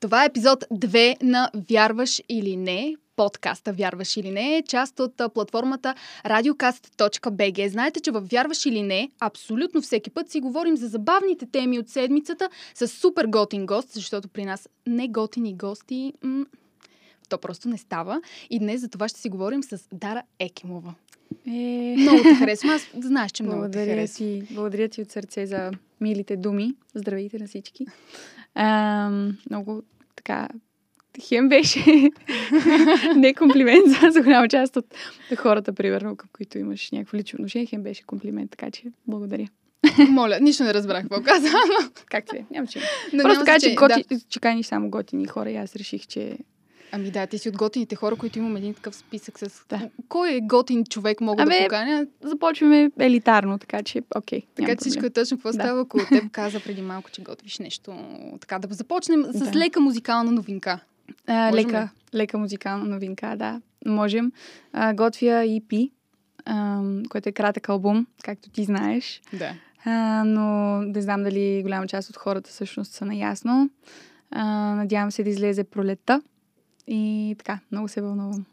Това е епизод 2 на Вярваш или не, подкаста Вярваш или не е част от платформата radiocast.bg. Знаете, че в Вярваш или не, абсолютно всеки път си говорим за забавните теми от седмицата с супер готин гост, защото при нас не готини гости, м- то просто не става. И днес за това ще си говорим с Дара Екимова. Е... Много те харесвам. Аз знаеш, че много благодаря те харесвам. ти, благодаря ти от сърце за милите думи. Здравейте на всички. А, много така хем беше не комплимент за, за голяма част от хората, примерно, към които имаш някакво лично отношение. Хем беше комплимент, така че благодаря. Моля, нищо не разбрах какво каза. но- Как ти е? Няма че. но Просто така, че, готи, че каниш само готини хора и аз реших, че Ами да, ти си от готините хора, които имам един такъв списък с... Да. Кой е готин човек мога да Абе, поканя? започваме елитарно, така че окей. Така няма че всичко е точно какво Да. става, ако теб каза преди малко, че готвиш нещо. Така да започнем с Да. лека музикална новинка. А, Можем лека, лека музикална новинка, да. Можем. А, готвя EP, а, който е кратък албум, както ти знаеш. Да. А, но не знам дали голяма част от хората всъщност са наясно. А, надявам се да излезе пролетта. И така, много се вълнувам.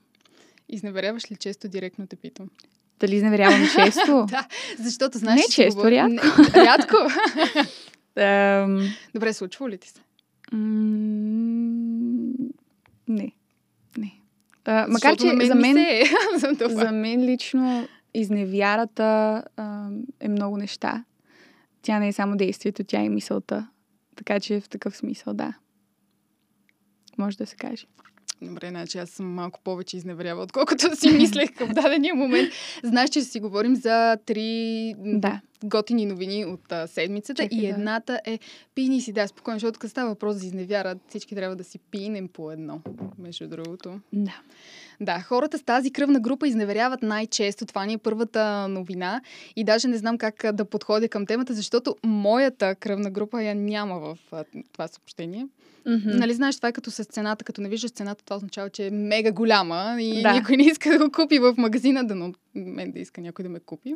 Изневеряваш ли често, директно те питам? Дали изневерявам често? Да, защото знаеш... Не често, говорим- рядко. Не, рядко? Ам, Добре, случва ли ти се? м, не. Не. А, макар, че за ми мен... се е. за. За мен лично изневярата а, е много неща. Тя не е само действието, тя е мисълта. Така че в такъв смисъл, да. Може да се каже. Добре, значи аз съм малко повече изневерява, отколкото си мислех към дадения момент. Знаеш, че си говорим за три Да. готини новини от а, седмицата Чакай и да- едната е пини си, да, спокойно, защото като става въпрос за изневяра, всички трябва да си пинем по едно, между другото. Да. Да, хората с тази кръвна група изневеряват най-често. Това ни е първата новина. И даже не знам как да подходя към темата, защото моята кръвна група я няма в това съобщение. Мгм. Нали знаеш, това е като с цената. Като не виждаш цената, това означава, че е мега голяма и Да. никой не иска да го купи в магазина, да но мен да иска някой да ме купи.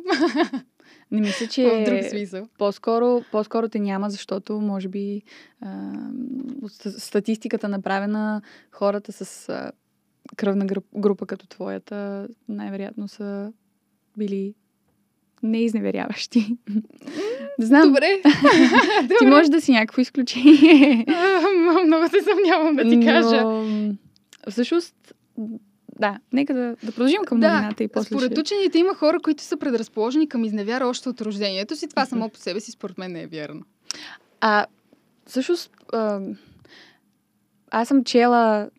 Не мисля, в друг че смисъл. по-скоро, по-скоро те няма, защото може би а, статистиката направена хората с а, кръвна гру- група като твоята най-вероятно са били неизневеряващи. Не знам, Добре. ти може да си някакво изключение. Много се съмнявам да ти кажа. Но, всъщност, да, нека да, да продължим към Да, новината и после Според ще... учените има хора, които са предразположени към изневяра още от рождението си. Това само по себе си, според мен, не е вярно. А, всъщност, аз съм чела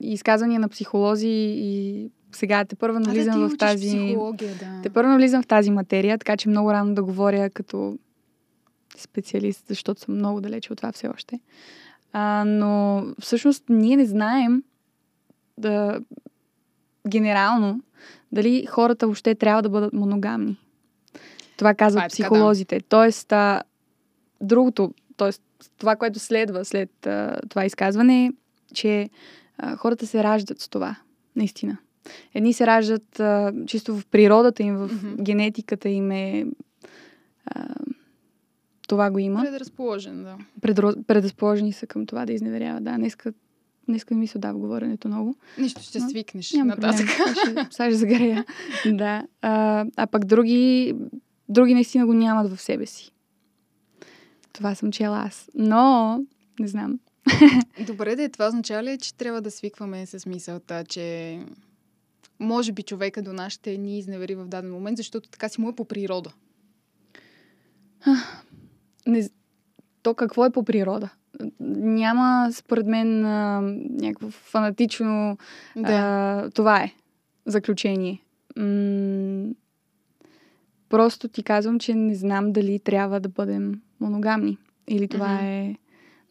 изказвания на психолози и сега те първа А, да, навлизам в тази... Да. Те първо навлизам в тази материя, така че много рано да говоря като специалист, защото съм много далече от това все още. А, но всъщност ние не знаем да генерално дали хората въобще трябва да бъдат моногамни. Това казват Това е така, да. психолозите. Тоест, а, другото, тоест, това, което следва след а, това изказване е, че а, хората се раждат с това. Наистина. Едни се раждат а, чисто в природата им, в Мгм. генетиката им е а, това го има. Предразположен, да. Предро... Предразположени са към това да изневеряват. Да, днеска, днеска не ми се отдава говоренето много. Нищо, ще Но свикнеш Няма проблем. нататък. Ще, сега ще загрея. да. А, а пък други, други наистина го нямат в себе си. Това съм чела аз. Но, не знам. Добре, да е. Това означава ли, че трябва да свикваме с мисълта, че може би човека до нас ще ни изневери в даден момент, защото така си му е по природа. Не, то какво е по природа? Няма, според мен, а, някакво фанатично Да. А, това е заключение. М- просто ти казвам, че не знам дали трябва да бъдем моногамни. Или това Мгм. е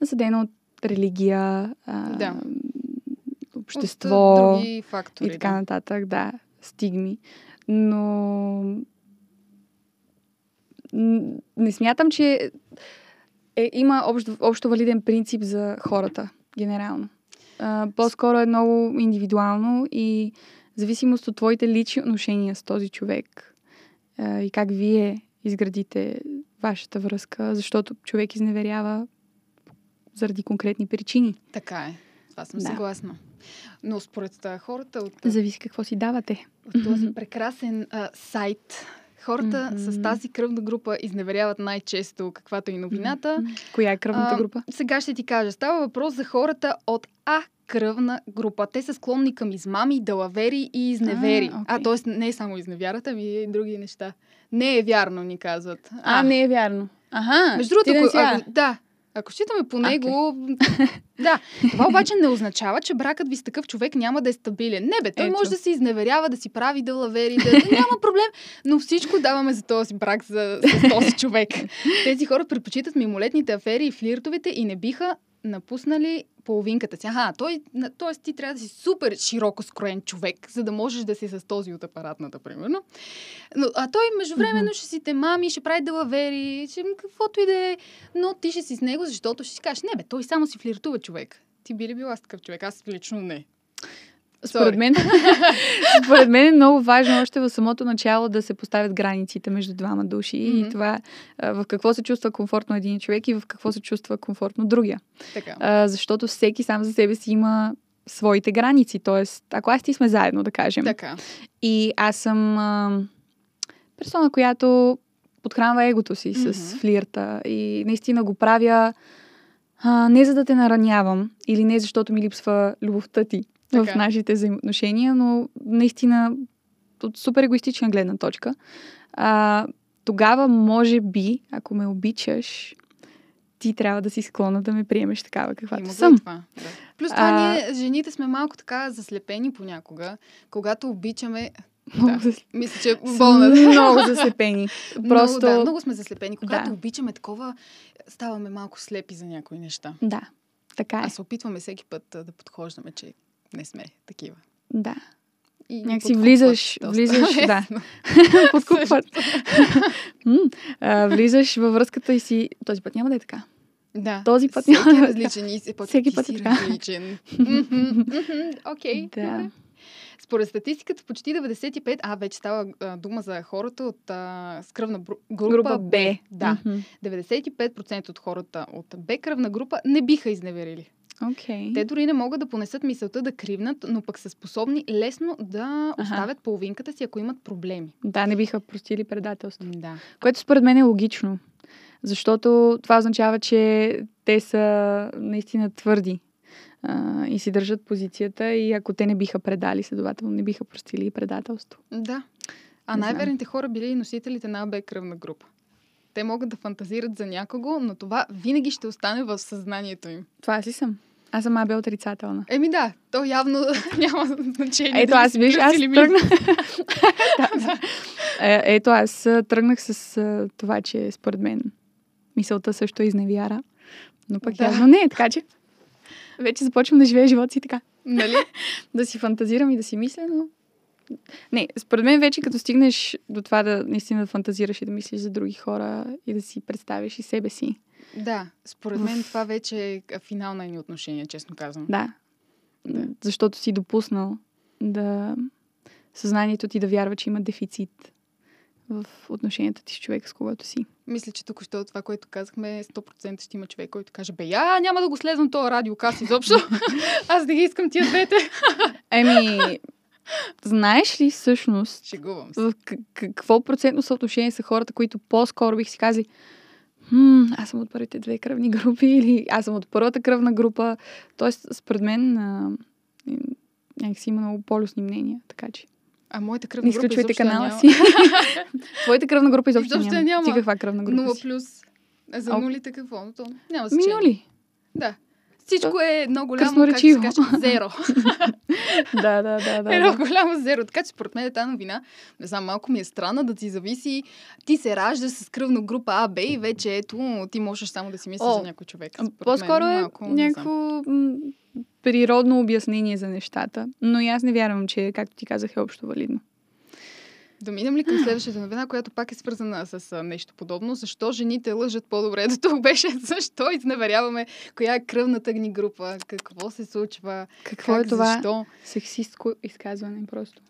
насъдено от религия, а, Да. общество От, други фактори. и така да. нататък. Да, стигми. Но не смятам, че е, има общо, общо валиден принцип за хората, генерално. А, по-скоро е много индивидуално и зависимост от твоите лични отношения с този човек а, и как вие изградите вашата връзка, защото човек изневерява заради конкретни причини. Така е. Това съм Да. съгласна. Но според хората от, Зависи какво си давате. от този прекрасен а, сайт, хората Мгм. с тази кръвна група изневеряват най-често, каквато и новината. Коя е кръвната А, група? Сега ще ти кажа. Става въпрос за хората от А кръвна група. Те са склонни към измами, далавери и изневери. А, А, окей. т.е. не е само изневярата, ами и други неща. Не е вярно, ни казват. А, не е вярно. Ага, Между другото, ако, да, ако считаме по него, да. Това обаче не означава, че бракът ви с такъв човек няма да е стабилен. Не бе, той Ето. може да се изневерява, да си прави далавери, да, няма проблем, но всичко даваме за този брак, за, за този човек. Тези хора предпочитат мимолетните афери и флиртовете и не биха напуснали половинката си. Аха, той, т.е. ти трябва да си супер широко скроен човек, за да можеш да си с този от апаратната, примерно. Но, а той междувременно ще си те мами, ще прави далавери, ще каквото и да е, но ти ще си с него, защото ще си кажеш, не бе, той само си флиртува човек. Ти би ли била с такъв човек? Аз лично не. Според мен, според мен е много важно още в самото начало да се поставят границите между двама души Мгм. и това в какво се чувства комфортно един човек и в какво се чувства комфортно другия. Така. А, защото всеки сам за себе си има своите граници. Тоест, ако аз ти сме заедно, да кажем, Така. и аз съм а, персона, която подхранва егото си с Мгм. флирта и наистина го правя а, не за да те наранявам или не защото ми липсва любовта ти в Така. нашите взаимоотношения, но наистина от супер егоистична гледна точка. А, тогава, може би, ако ме обичаш, ти трябва да си склонна да ме приемеш такава, каквато Има и съм. това. Да. Плюс това А- ние, жените, сме малко така заслепени понякога, когато обичаме... Много, Да. зас- Мисля, че е болна. много заслепени. Много, Просто... да, много сме заслепени. Когато Да. обичаме такова, ставаме малко слепи за някои неща. Да, така е. А се опитваме всеки път да подхождаме, че не сме такива. Да. И Някакси влизаш- доста влизаш, да. Подкупват. Влизаш във връзката и си... Този път няма да е така. Да. Този път Всеки няма е да е различен и се път, Всеки път е така. различен. Окей. Да. Според статистиката, почти 95, а вече става а, дума за хората от а, с кръвна бру- група, Група Б. Да. Мгм. 95% от хората от Б кръвна група не биха изневерили. Окей. Те дори не могат да понесат мисълта да кривнат, но пък са способни лесно да Аха. оставят половинката си, ако имат проблеми. Да, не биха простили предателство. Да. Което според мен е логично. Защото това означава, че те са наистина твърди а, и си държат позицията и ако те не биха предали, следователно не биха простили и предателство. Да. А най-верните хора били и носителите на АБ кръвна група. Те могат да фантазират за някого, но това винаги ще остане в съзнанието им. Това аз ли съм? Аз съм АБ отрицателна. Еми да, то явно няма значение. Ето аз, виж, аз тръгнах. Да, да. Е, Ето аз тръгнах с това, че според мен мисълта също е изневяра. Но пък Да. явно не е, така че вече започвам да живея живота си така. Нали? Да си фантазирам и да си мисля, но... Не, според мен вече като стигнеш до това да наистина да фантазираш и да мислиш за други хора и да си представиш и себе си. Да, според мен това вече е финал на едни отношения, честно казвам. Да. Да. Защото си допуснал да съзнанието ти да вярва, че има дефицит в отношенията ти с човека, с когото си. Мисля, че тук що това, което казахме, 100% ще има човек, който каже, бе, я няма да го следвам този радиокаст изобщо. Аз не ги искам тия двете. Еми, знаеш ли всъщност Шегувам се. в какво процентно съотношение са хората, които по-скоро бих си казали Хм, аз съм от първите две кръвни групи или аз съм от първата кръвна група. Тоест, според мен а, някакси има много полюсни мнения, така че А моята кръвна група изключвайте канала няма. си. Твоята кръвна група изобщо, Изобщо няма. няма. Ти каква кръвна група Нула си? плюс. А за нулите какво? То няма значение. Минули. Да. Всичко е много голямо, как се каже, зеро. да, да, да, да. е да. много голямо зеро. Така че според мен тази новина, не знам, малко ми е странна да ти зависи. Ти се раждаш с кръвна група А, Б и вече ето, ти можеш само да си мислиш за някой човек. Според По-скоро мен, е малко, знам. някакво природно обяснение за нещата. Но и аз не вярвам, че, както ти казах, е общо валидно. Да минем ли към следващата новина, която пак е свързана с нещо подобно? Защо жените лъжат по-добре? До тук беше защо изневеряваме коя е кръвната ни група, какво се случва, Какво как, е това защо. сексистко изказване просто?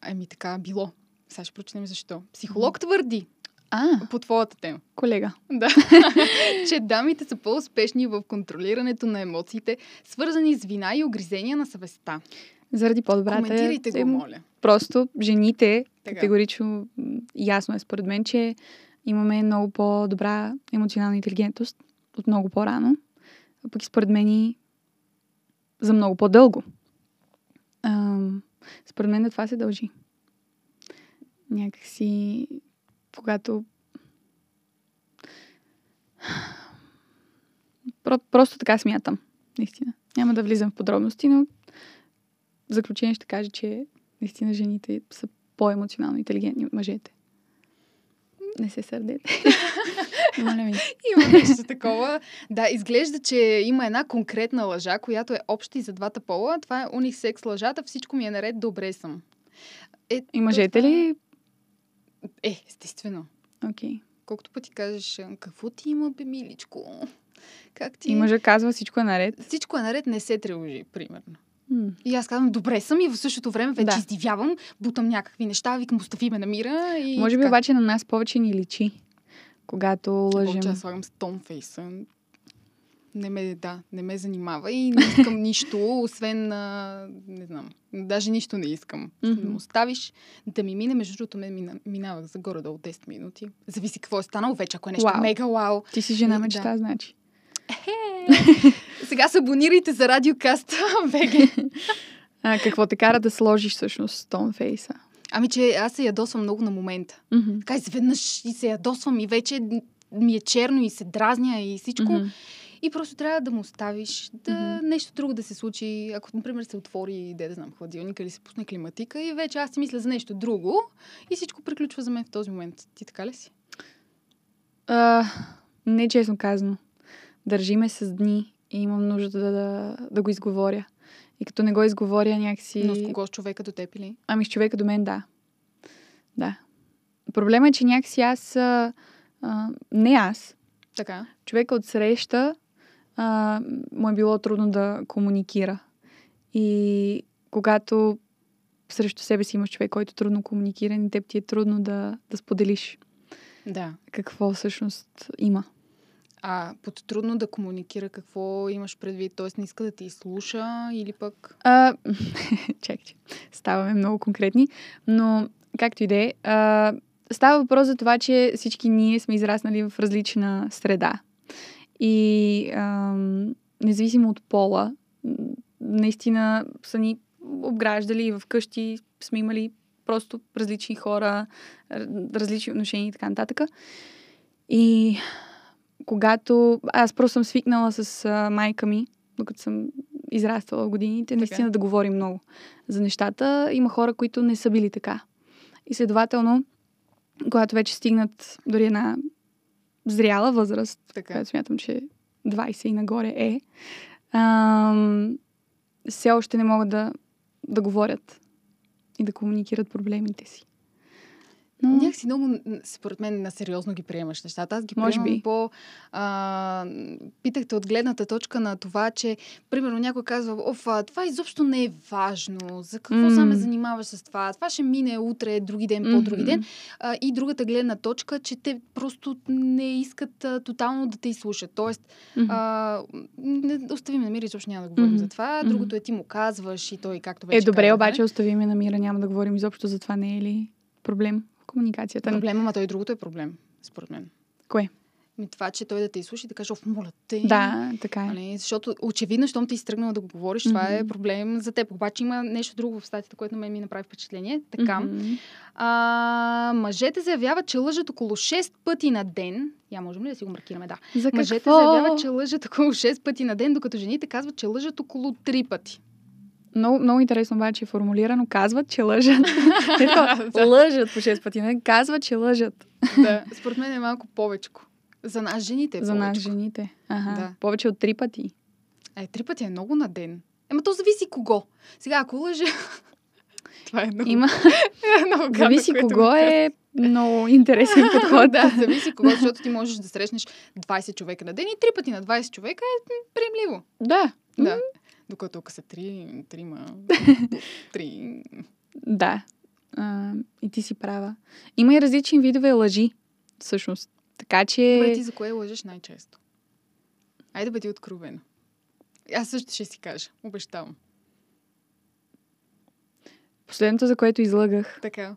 Ами така било. Сега ще прочетем защо. Психолог твърди, А, по твоята тема. колега. Да. че дамите са по-успешни в контролирането на емоциите, свързани с вина и огризения на съвестта. Заради по-добрата... Коментирайте го, моля. Просто жените, Така. категорично ясно е според мен, че имаме много по-добра емоционална интелигентност от много по-рано. А пък и според мен и за много по-дълго. Ам, според мен на това се дължи. Някакси, когато Про- просто така смятам, наистина. Няма да влизам в подробности, но в заключение ще кажа, че наистина жените са по-емоционално интелигентни от мъжете. Не се сърдете. Моля ви. Има нещо такова. Да, изглежда, че има една конкретна лъжа, която е обща и за двата пола. Това е унисекс лъжата. Всичко ми е наред, добре съм. Е, И мъжете това- ли? Е, естествено. Окей. Колкото пъти кажеш, «А, какво ти има, бе, миличко? Как ти... И мъжа казва всичко е наред. Всичко е наред, не се тревожи, примерно. И аз казвам, добре съм и в същото време вече Да. издивявам, бутам някакви неща, викам, остави ме на мира и Може би така. обаче на нас повече ни личи, когато лъжем. Повече аз слагам стонфейса. Не ме, да, не ме занимава и не искам нищо, освен, а, не знам, даже нищо не искам. Ме оставиш да ми мине, между другото, мен мина, минавах за горе-долу 10 минути. Зависи какво е станало вече, ако е нещо Вау. мега вау. Ти си жена Да. мечта, значи. Сега се абонирайте за Радиокаст ВГ. А, какво те кара да сложиш всъщност стонфейса? Ами, че аз се ядосвам много на момента. Мгм. Така изведнъж и се ядосвам и вече ми е черно и се дразня и всичко. Мгм. И просто трябва да му оставиш да Мгм. нещо друго да се случи. Ако, например, се отвори, де да знам, хладилника или се пусне климатика и вече аз си мисля за нещо друго и всичко приключва за мен в този момент. Ти така ли си? А, не честно казано. Държиме с дни и имам нужда да, да, да го изговоря. И като не го изговоря някакси... Но с кого с човека до теб или? Ами с човека до мен, да. Да. Проблема е, че някакси аз... А, а, не аз. Така. Човека от среща а, му е било трудно да комуникира. И когато срещу себе си имаш човек, който трудно комуникира, и теб ти е трудно да, да споделиш Да. какво всъщност има. А под трудно да комуникира какво имаш предвид, т.е. не иска да ти слуша или пък... А, чакай, че ставаме много конкретни, но както и да е, а, става въпрос за това, че всички ние сме израснали в различна среда. И ам, независимо от пола, наистина са ни обграждали и вкъщи сме имали просто различни хора, различни отношения и така нататък. И когато аз просто съм свикнала с а, майка ми, докато съм израствала в годините, наистина да говорим много за нещата. Има хора, които не са били така. И следователно, когато вече стигнат дори една зряла възраст, Така. която смятам, че 20 и нагоре е, ам, все още не могат да, да говорят и да комуникират проблемите си. Но, Някакси много, според мен, на сериозно ги приемаш нещата. Аз ги Може приемам би. по... А, питахте от гледната точка на това, че, примерно, някой казва, оф, това изобщо не е важно. За какво mm. ме занимаваш с това? Това ще мине утре, други ден, по-други ден. А, и другата гледна точка, че те просто не искат а, тотално да те изслушат. Тоест, Мгм. а, не, остави ме на мир, изобщо няма да говорим Мгм. за това. Другото е ти му казваш и той, както вече Е, добре, казахме. обаче остави ме на мира, няма да говорим изобщо за това, не е ли проблем комуникацията? Проблема, ма той другото е проблем, според мен. Кое? Ми това, че той да те изслуша и да каже, оф, моля те. Да, така е. Нали? Защото очевидно, щом ти изтръгнала да го говориш, това е проблем за теб. Обаче има нещо друго в статията, което на мен ми направи впечатление. Така. Мгм. А, мъжете заявяват, че лъжат около 6 пъти на ден. Я можем ли да си го маркираме? Да. За Мъжете какво? заявяват, че лъжат около 6 пъти на ден, докато жените казват, че лъжат около 3 пъти. Много, много интересно обаче е формулирано. Казват, че лъжат. Да. лъжат по 6 пъти. Не? Казват, че лъжат. да. Според мен е малко повечко. За нас жените е За нас жените. Ага. Да. Повече от 3 пъти. Е, три пъти е много на ден. Ема то зависи кого. Сега, ако лъже... това е много, Има. много гадно, Зависи кого го е много интересен подход. да, зависи кого, защото ти можеш да срещнеш 20 човека на ден и три пъти на 20 човека е приемливо. Да. Да. Докато ако са три, трима, три... Да. А, и ти си права. Има и различни видове лъжи. всъщност. Така че... Добре, ти за кое лъжеш най-често? Айде бъди откровена. Аз също ще си кажа. Обещавам. Последното, за което излъгах, Така.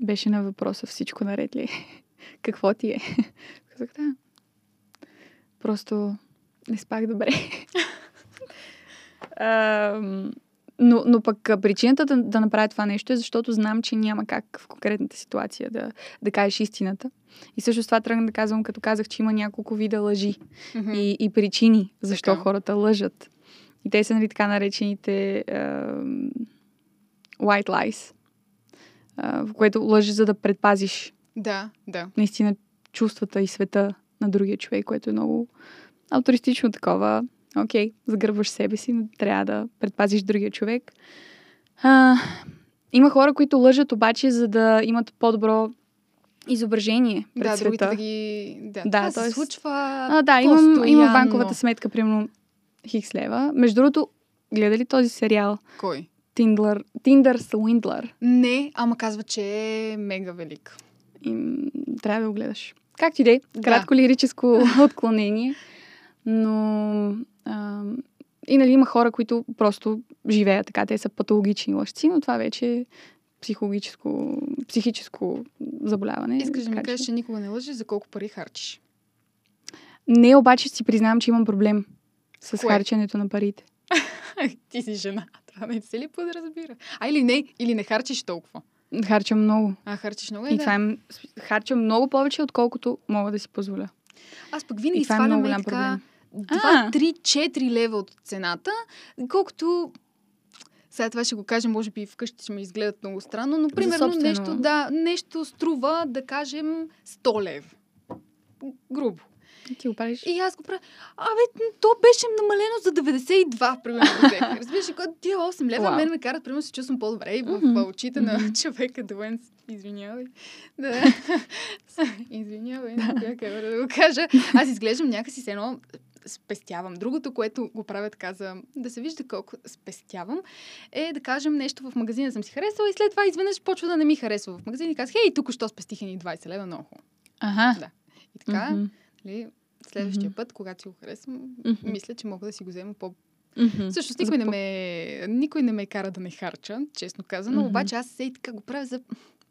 беше на въпроса всичко наред ли? Какво ти е? Казах, да. Просто не спах добре. Но, но пък причината да, да направя това нещо е, защото знам, че няма как в конкретната ситуация да, да кажеш истината. И също с това тръгна да казвам, като казах, че има няколко вида лъжи Мгм. и, и причини защо Така. хората лъжат. И те са нали, така наречените ам, white lies, а, в което лъжи за да предпазиш Да, да. наистина чувствата и света на другия човек, което е много автористично такова. Окей, загърбваш себе си, но трябва да предпазиш другия човек. А, има хора, които лъжат обаче, за да имат по-добро изображение пред Да, света. да ги... Да, Да, това се тоест- случва А, да, имам, имам постоянно. банковата сметка, примерно хикс лева. Между другото, гледа ли този сериал? Кой? Tinder, Tinder Swindler. Не, ама казва, че е мега велик. И, трябва да го гледаш. Както и да е, Да. кратко лирическо отклонение. Но а, и нали има хора, които просто живеят така. Те са патологични лъжци, но това вече е психологическо, психическо заболяване. Искаш да ми кажеш, че никога не лъжиш за колко пари харчиш. Не, обаче си признавам, че имам проблем с Кое? харченето на парите. Ти си жена. Това не се ли подразбира? А или не, или не харчиш толкова. Харчам много. А харчиш много е, И да. това е, харча много повече, отколкото мога да си позволя. Аз пък винаги свалям е така проблем. 2, А. 3, 4 лева от цената, колкото сега това ще го кажа, може би вкъщи ще ме изгледат много странно, но примерно собствено. нещо, да, нещо струва, да кажем, 100 лев. Грубо. Ти го правиш? И аз го правя. Абе, то беше намалено за 92, примерно. Разбираш, тия 8 лева, Уау. мен ме карат, примерно, се чувствам по-добре и в в очите на Мгм. човека довен. Извинявай. Да. Извинявай, на коя камера да го кажа. Аз изглеждам някакси с едно спестявам. Другото, което го правя така за да се вижда колко спестявам, е да кажем нещо в магазина съм си харесала и след това изведнъж почва да не ми харесва в магазина и казах, хей, тук що спестих ни 20 лева, много хубаво. Ага. Да. И така, Мгм. нали, следващия Мгм. път, когато си го харесвам, Мгм. мисля, че мога да си го взема по... Мгм. Всъщност, За никой не, по- ме, никой не ме кара да не харча, честно казано, Мгм. обаче аз се и така го правя за...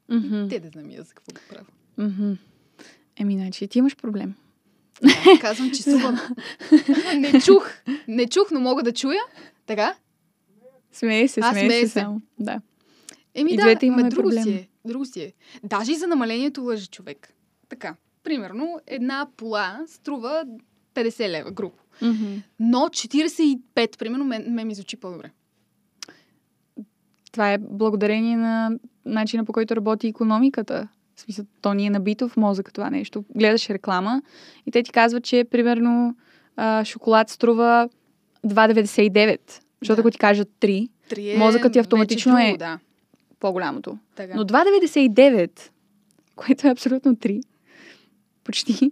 Мгм. Те да знам аз за какво го правя. Мгм. Еми, значи ти имаш проблем. Да, казвам, че сувам. не чух. Не чух, но мога да чуя. Така? Смее се, смее смее се само. Да. Еми И да, двете имаме друго проблем. си е. Друго си е. Даже и за намалението лъжи човек. Така. Примерно, една пола струва 50 лева, грубо. Мгм. Но 45, примерно, мен, мен ми звучи по-добре. Това е благодарение на начина по който работи економиката. В смисъл, то ни е набито в мозъка това нещо. Гледаш реклама и те ти казват, че примерно а, шоколад струва 2,99. Защото Да. ако ти кажат 3, Три е Мозъкът ти автоматично друго, е- Да. по-голямото. Така. Но 2,99, което е абсолютно 3, почти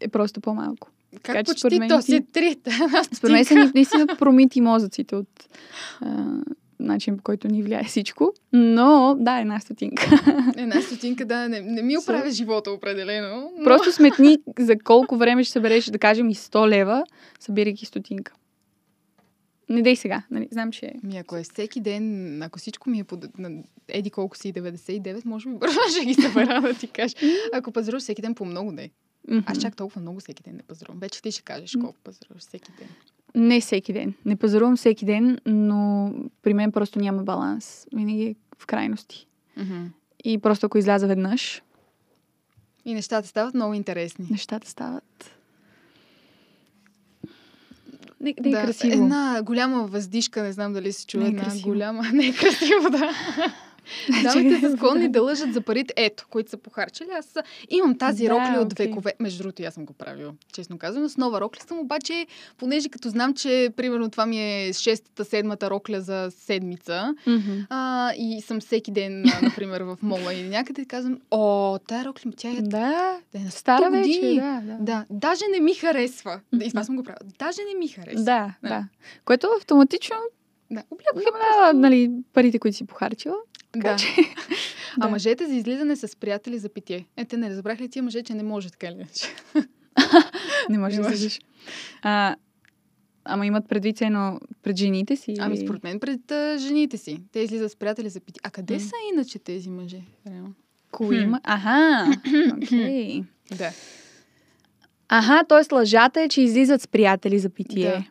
е просто по-малко. как така че почти според мен то си три? Според мен са наистина промити мозъците от а, начин по който ни влияе всичко. Но, да, една стотинка. Една стотинка, да, не, не ми оправя живота определено. Но... Просто сметни за колко време ще събереш, да кажем, и 100 лева, събирайки стотинка. Не дей сега, нали? Знам, че... Ми, ако е всеки ден, ако всичко ми е под... на еди колко си 99, може би бързо ще ги събера да ти кажа. Ако пазаруваш всеки ден по много, не. Аз чак толкова много всеки ден не пазарувам. Вече ти ще кажеш колко пазаруваш всеки ден. Не всеки ден. Не пазарувам всеки ден, но при мен просто няма баланс. Винаги е в крайности. И просто ако изляза веднъж, И нещата стават много интересни. нещата стават... Не, не е красиво. Една голяма въздишка, не знам дали се чува. Не е една красиво. голяма. Не е красиво, да. Дамите са склонни Да. лъжат за парите, ето, които са похарчили. Аз имам тази Да, рокля от окей. векове. Между другото, аз съм го правила, честно казано. С нова рокля съм, обаче, понеже като знам, че примерно това ми е шестата, седмата рокля за седмица, Мгм. а, и съм всеки ден, например, в мола или някъде, казвам, о, тая рокля, тя е, Да, да е на 100 стара вече, да, да. Да, даже не ми харесва. И това съм го правила. Даже не ми харесва. Да, Да. да. Което автоматично да. Облякох я намалява нали, парите, които си похарчила. Така Да. че... А мъжете за излизане с приятели за питие. Е, те не разбрах ли тия мъже, че не може така или иначе? Не можеш Не да може. излизаш. А, ама имат предвид цено пред жените си? Ами според мен пред а, жените си. Те излизат с приятели за питие. А къде М. са иначе тези мъже? Реално? Кои има? Аха, окей. Да. Аха, т.е. лъжата е, че излизат с приятели за питие. Да.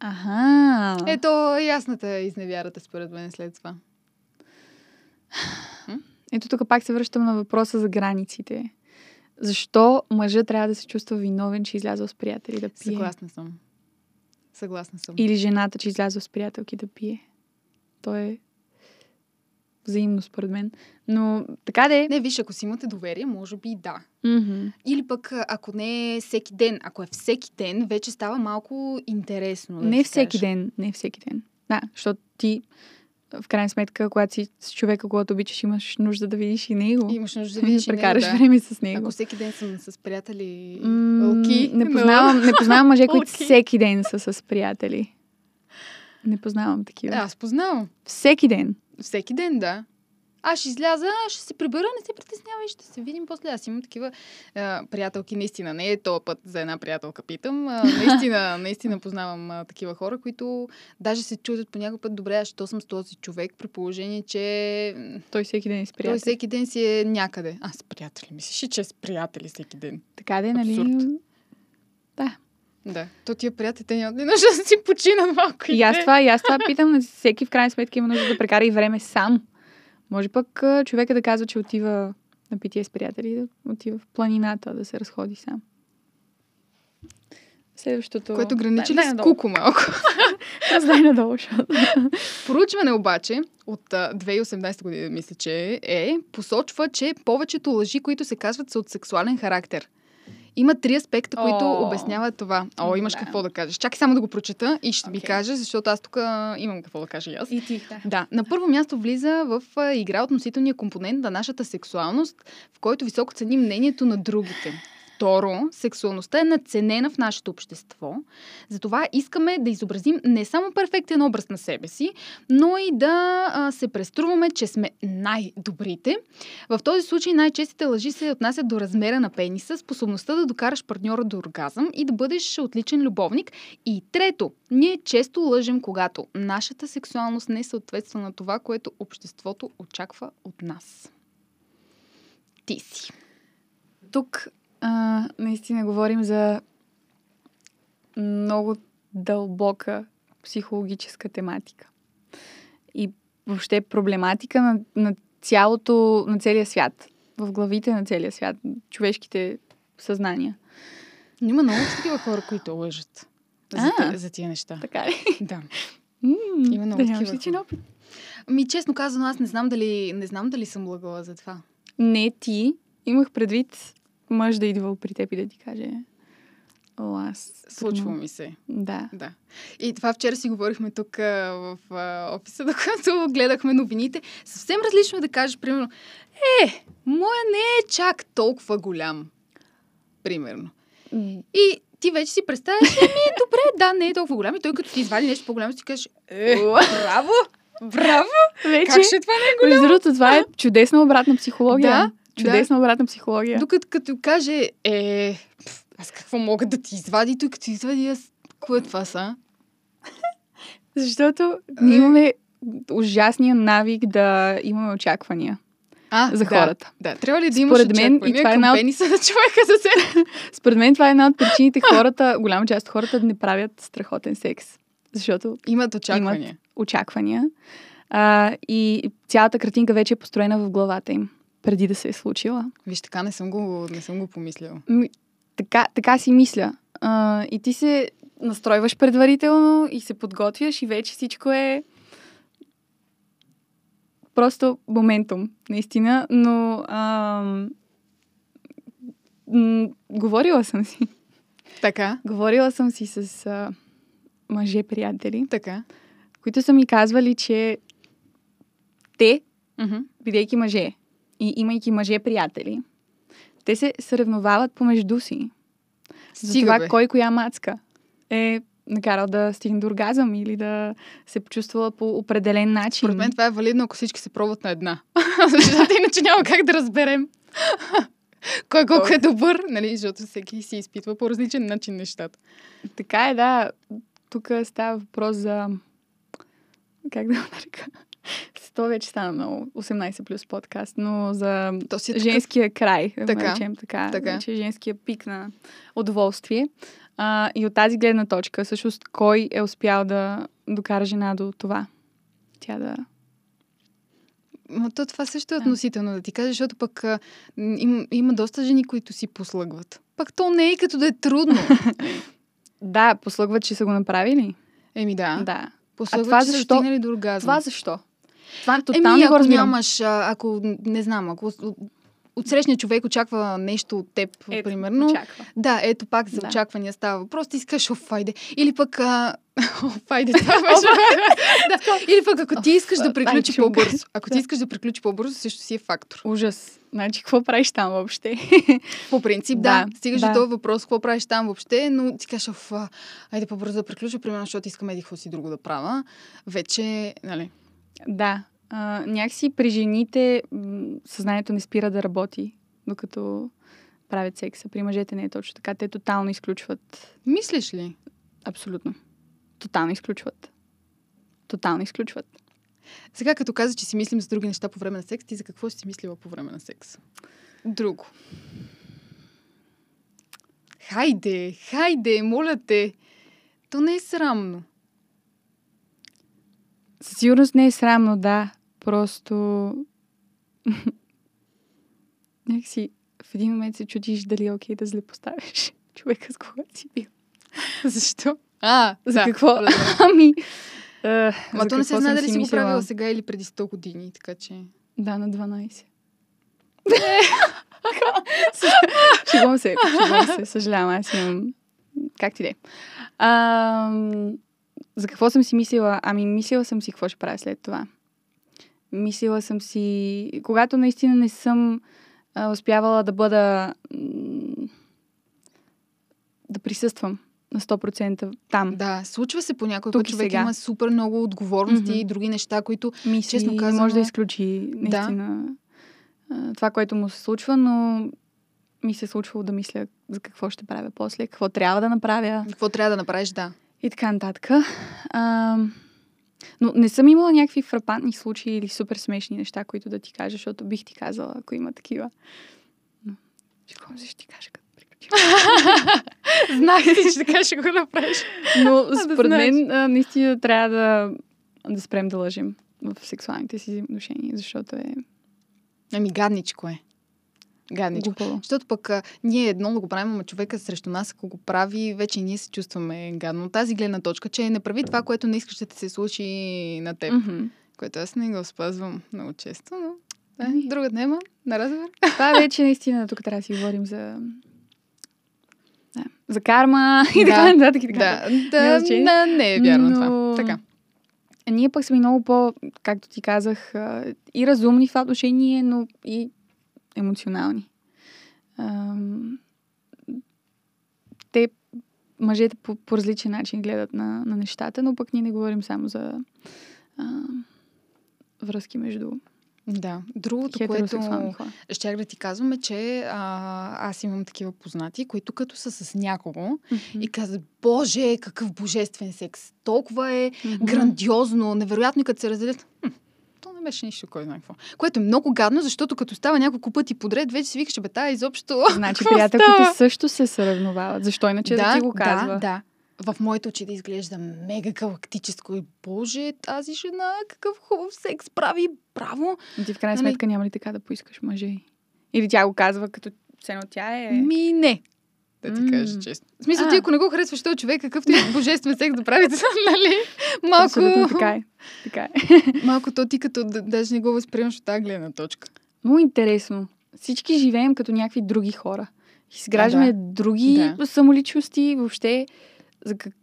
Аха. Ето, ясната е изневярата според мен след това. Ето тук пак се връщам на въпроса за границите. Защо мъжът трябва да се чувства виновен, че излязъл с приятели да пие? Съгласна съм. Съгласна съм. Или жената, че излязъл с приятелки да пие. То е взаимно, според мен. Но така де. Не, виж, ако си имате доверие, може би да. Мгм. Или пък, ако не е всеки ден, ако е всеки ден, вече става малко интересно. да Не всеки кажа. ден. Не всеки ден. Да, защото ти, в крайна сметка, когато си с човека, когато обичаш, имаш нужда да видиш и него. Имаш нужда да да видиш и прекараш него, да. време с него. Ако всеки ден съм с приятели, М, лки, не, познавам, не познавам мъже, които всеки ден са с приятели. Не познавам такива. Аз познавам. Всеки ден. Всеки ден, да. Аз ще изляза, ще се прибера, не се притеснявай, ще се видим после. Аз имам такива а, приятелки, наистина. Не е този път за една приятелка питам. А, наистина, наистина познавам а, такива хора, които даже се чудят по някой път, добре, аз що съм с този човек, при положение, че Той всеки ден е с той приятели. всеки ден си е някъде. А, с приятели. Мислиш, ли, че е с приятели всеки ден. Така де, нали? Абсурд. Да. Да. То тия приятели, те нямат нужда да си починат малко. И аз това, и аз това питам, всеки в крайна сметка има нужда да прекара и време сам. Може пък човека да казва, че отива на питие с приятели, да отива в планината, да се разходи сам. Следващото... Което граничи ли Дай с надолу. куко малко. Раздай надолу, защото... Проучване обаче от а, 2018 година, мисля, че е, посочва, че повечето лъжи, които се казват, са от сексуален характер. Има три аспекта, които О. обясняват това. О, имаш Да. какво да кажеш. Чакай само да го прочета и ще ви Окей. кажа, защото аз тук имам какво да кажа и аз. И ти, да. Да, на първо място влиза в игра относителния компонент на нашата сексуалност, в който високо ценим мнението на другите. Второ, сексуалността е надценена в нашето общество. Затова искаме да изобразим не само перфектен образ на себе си, но и да а, се преструваме, че сме най-добрите. В този случай най-честите лъжи се отнасят до размера на пениса, способността да докараш партньора до оргазъм и да бъдеш отличен любовник. И трето, ние често лъжем, когато нашата сексуалност не съответства на това, което обществото очаква от нас. Ти си. Тук а, наистина говорим за много дълбока психологическа тематика. И въобще проблематика на, на цялото, на целия свят. В главите на целия свят. Човешките съзнания. Но има много такива хора, които лъжат. За, А. за тия неща. Така ли? Да. Има много да такива личен опит. Ами, честно казано, аз не знам дали, не знам дали съм лъгала за това. Не ти. Имах предвид мъж да идва при теб и да ти каже О, аз... Случва ми се. Да. Да. И това вчера си говорихме тук а, в а, офиса, докато гледахме новините. Съвсем различно е да кажеш, примерно, е, моя не е чак толкова голям. Примерно. И ти вече си представяш, ами, добре, да, не е толкова голям. И той като ти извади нещо по-голямо, си кажеш, е, браво, браво, Вече, как ще това не е между другото, това е чудесна обратна психология. Да, Чудесна обратна психология. Докато като каже, е, пф, аз какво мога да ти извади, той като извади, аз, какво е това са? Защото ние имаме ужасния навик да имаме очаквания А, за да, хората. Да, трябва ли да имаш Според мен, и това е една от- пениса на човека за себе? Според мен това е една от причините хората, голяма част от хората не правят страхотен секс. Защото Имат очаквания. очаквания а, и цялата картинка вече е построена в главата им, преди да се е случила. Виж, така не съм го, не съм го помислила. Ми, така, така си мисля. А, и ти се настройваш предварително и се подготвяш и вече всичко е просто моментум, наистина. Но м- говорила съм си. Така, Говорила съм си с а, мъже приятели, така. които са ми казвали, че те, Мгм. бидейки мъже и имайки мъже приятели, те се съревновават помежду си. За Стига, това бе. кой коя мацка е накарал да стигне до оргазъм или да се почувства по определен начин. Според мен това е валидно, ако всички се пробват на една. Защото иначе няма как да разберем кой колко е добър, нали? Защото всеки си изпитва по различен начин нещата. Така е, да. Тук става въпрос за... Как да го нарека? То вече стана много 18 плюс подкаст, но за То си е женския край, да го Така, наречем така, така. вече женския пик на удоволствие. А, и от тази гледна точка, всъщност, кой е успял да докара жена до това? Тя да... Ма то това също е относително да ти кажа, защото пък а, им, има доста жени, които си послъгват. Пък то не е като да е трудно. Да, послъгват, че са го направили. Еми да. Да. Послъгват, това че са защо? стигнали до оргазъм. Това защо? Това тотално Еми, ако нямаш, ако, не знам, ако от- от срещния човек очаква нещо от теб, Ето, примерно. Очаква. Да, ето пак за Да. очаквания става въпрос. Ти искаш, оф, айде. Или пък, а... оф, айде, това беше. да. Или пък, ако ти искаш да приключи по-бързо. Ако ти искаш да приключи по-бързо, също си е фактор. Ужас. Значи, какво правиш там въобще? По принцип, да. Да, Стигаш да. до този въпрос, какво правиш там въобще, но ти кажеш, айде по-бързо да приключа, примерно, защото искам еди какво си друго да правя. Вече, нали, Да. А, някакси при жените съзнанието не спира да работи, докато правят секса. При мъжете не е точно така. Те тотално изключват. мислиш ли? Абсолютно. Тотално изключват. Тотално изключват. Сега, като каза, че си мислим за други неща по време на секс, ти за какво си мислила по време на секс? Друго. Хайде, хайде, моля те. То не е срамно. Със сигурност не е срамно, да. Просто... Някакси в един момент се чудиш дали е окей да злепоставяш човека с когото си бил. Защо? А, За да, какво? Ами... Uh, Ма то не се знае дали си го правила сега или преди 100 години, така че... Да, на 12. Шегувам се, шегувам се, съжалявам, аз имам... Как ти де? А, за какво съм си мислила? Ами, мислила съм си какво ще правя след това. Мислила съм си... Когато наистина не съм а, успявала да бъда... да присъствам на 100% там. Да, случва се по някой път. Човек сега. има супер много отговорности Мгм. и други неща, които... мисли, Честно не казано- може да изключи наистина а, това, което му се случва, но ми се е случвало да мисля за какво ще правя после, какво трябва да направя Какво трябва да направиш, да. И така нататък. А, но не съм имала някакви фрапантни случаи или супер смешни неща, които да ти кажа, защото бих ти казала, ако има такива. Но, се, ще ти кажа като приключим. Знаех ти, че така ще го направиш. Но според мен а, наистина трябва да, да спрем да лъжим в сексуалните си взаимоотношения, защото е Ами, гадничко е. Гадничко. глупаво. Защото пък а, ние едно да го правим, ама човека срещу нас, ако го прави, вече ние се чувстваме гадно. Тази гледна точка, че не прави това, което не искаш да ти се случи на теб. Мгм. Което аз не го спазвам много често, но да, Ами. друга тема, на разговор. Това вече наистина тук трябва да си говорим за да, за карма и Да, така нататък. и така Да, да, Няма значение. да, не е вярно Но- това. Така. Ние пък сме много по, както ти казах, и разумни в това отношение, но и емоционални. Ам, Те, мъжете по, по различен начин гледат на, на нещата, но пък ние не говорим само за а, връзки между Да. Другото, което хора. щях да ти казвам е, че а, аз имам такива познати, които като са с някого и казват, боже, какъв божествен секс. Толкова е Мгм. грандиозно, невероятно и като се разделят. Хм, то не беше нищо, кой знае какво. Което е много гадно, защото като става няколко пъти подред, вече си викаш, бе, тая изобщо. Значи приятелките става?» също се сравновават. Защо иначе да, ти го казва? Да, да. В моите очи да изглежда мега галактическо и боже, тази жена какъв хубав секс прави, браво. Но Ти в крайна Нали? сметка няма ли така да поискаш мъже? Или тя го казва като цено тя е... Ми не. Да ти кажа честно. В смисъл, А. ти ако не го харесваш този човек, какъвто и божествен секс да правите, нали? Малко, Абсолютно така е. Така е. малко то ти като да- даже не го възприемаш от тази гледна точка. Много интересно. Всички живеем като някакви други хора. Изграждаме да. други Да. самоличности. Въобще, за как...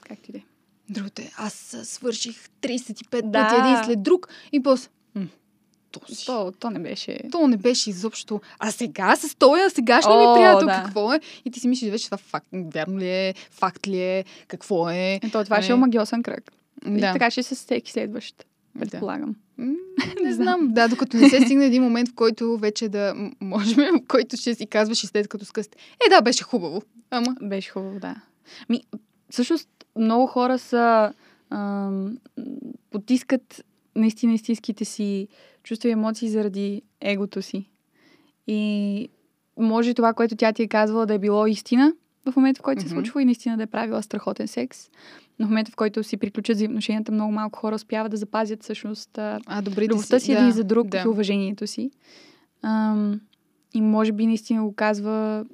Как ти да е? Другото е, аз а, свърших 35 Да. пъти един след друг и после. М, този. То, то не беше... То не беше изобщо. А сега с този сегашния ми О, приятел, да. какво е? И ти си мислиш вече това факт, вярно ли е, факт ли е, какво е. Ето, това ще е омагиосен кръг. И Да. така ще се всеки следващ, да. предполагам. М, Не знам. Да, докато не се стигне един момент, в който вече да можем, в който ще си казваш и след като скъсте. Е, да, беше хубаво. Ама. Беше хубаво, да. Ми, всъщност, много хора са ам, потискат наистина истинските си чувства и емоции заради егото си. И може това, което тя ти е казвала, да е било истина в момента, в който се Мгм. случва и наистина да е правила страхотен секс. Но в момента, в който си приключат взаимоотношенията, много малко хора успяват да запазят всъщност а, любовта си да, един за друг Да. и уважението си. Ам, и може би наистина го казва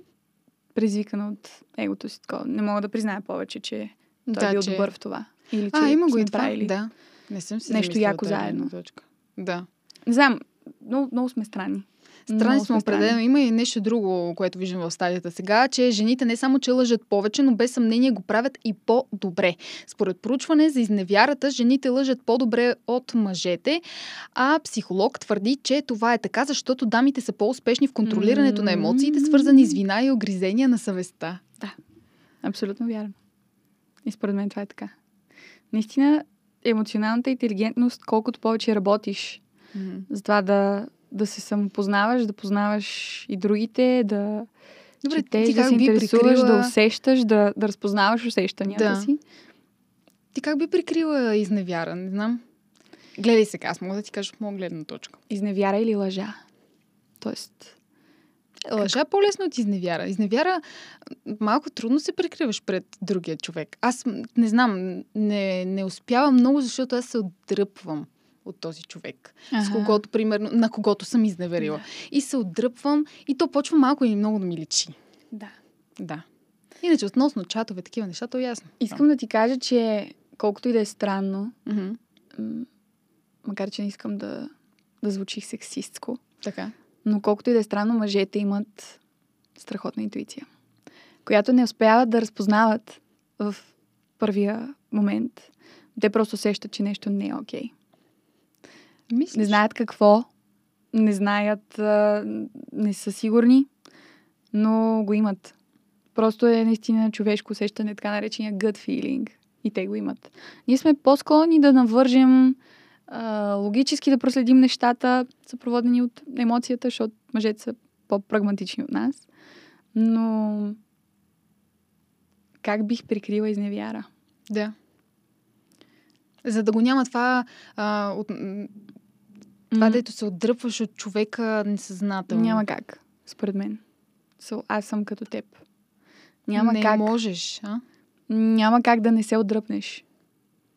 предизвикана от егото си. Такова. Не мога да призная повече, че той да, е бил че... добър в това. Или че А, има го и това. Да. Не съм си Нещо яко заедно. Точка. Да. Не знам, много, много сме странни. Странни сме определено. Има и нещо друго, което виждам в стадията сега, че жените не само, че лъжат повече, но без съмнение го правят и по-добре. Според проучване за изневярата, жените лъжат по-добре от мъжете, а психолог твърди, че това е така, защото дамите са по-успешни в контролирането на емоциите, свързани с вина и огризения на съвестта. Абсолютно вярно. И според мен това е така. Наистина, емоционалната интелигентност, колкото повече работиш за това да, да се самопознаваш, да познаваш и другите, да Добре, четеш, ти да се интересуваш, прикрила... да усещаш, да, да разпознаваш усещанията Да. си. Ти как би прикрила изневяра? Не знам. Гледай сега, аз мога да ти кажа от моя гледна точка. Изневяра или лъжа. Тоест, Лъжа по-лесно от изневяра. Изневяра малко трудно се прикриваш пред другия човек. Аз не знам, не, не успявам много, защото аз се отдръпвам от този човек. С Аха. когото, примерно, на когото съм изневерила. Да. И се отдръпвам и то почва малко или много да ми личи. Да. Да. Иначе относно чатове, такива неща, то е ясно. Искам да ти кажа, че колкото и да е странно, м, макар че не искам да, да звучи сексистко, Така. Но колкото и да е странно, мъжете имат страхотна интуиция, която не успяват да разпознават в първия момент. Те просто усещат, че нещо не е окей. Мислиш? Не знаят какво, не знаят, не са сигурни, но го имат. Просто е наистина човешко усещане, така наречения gut feeling. И те го имат. Ние сме по-склонни да навържем а, логически да проследим нещата, съпроводени от емоцията, защото мъжете са по-прагматични от нас. Но как бих прикрила изневяра? Да. За да го няма това, а, от, м, това дето се отдръпваш от човека несъзнателно. Няма как, според мен. So, аз съм като теб. Няма не как. можеш, а? Няма как да не се отдръпнеш.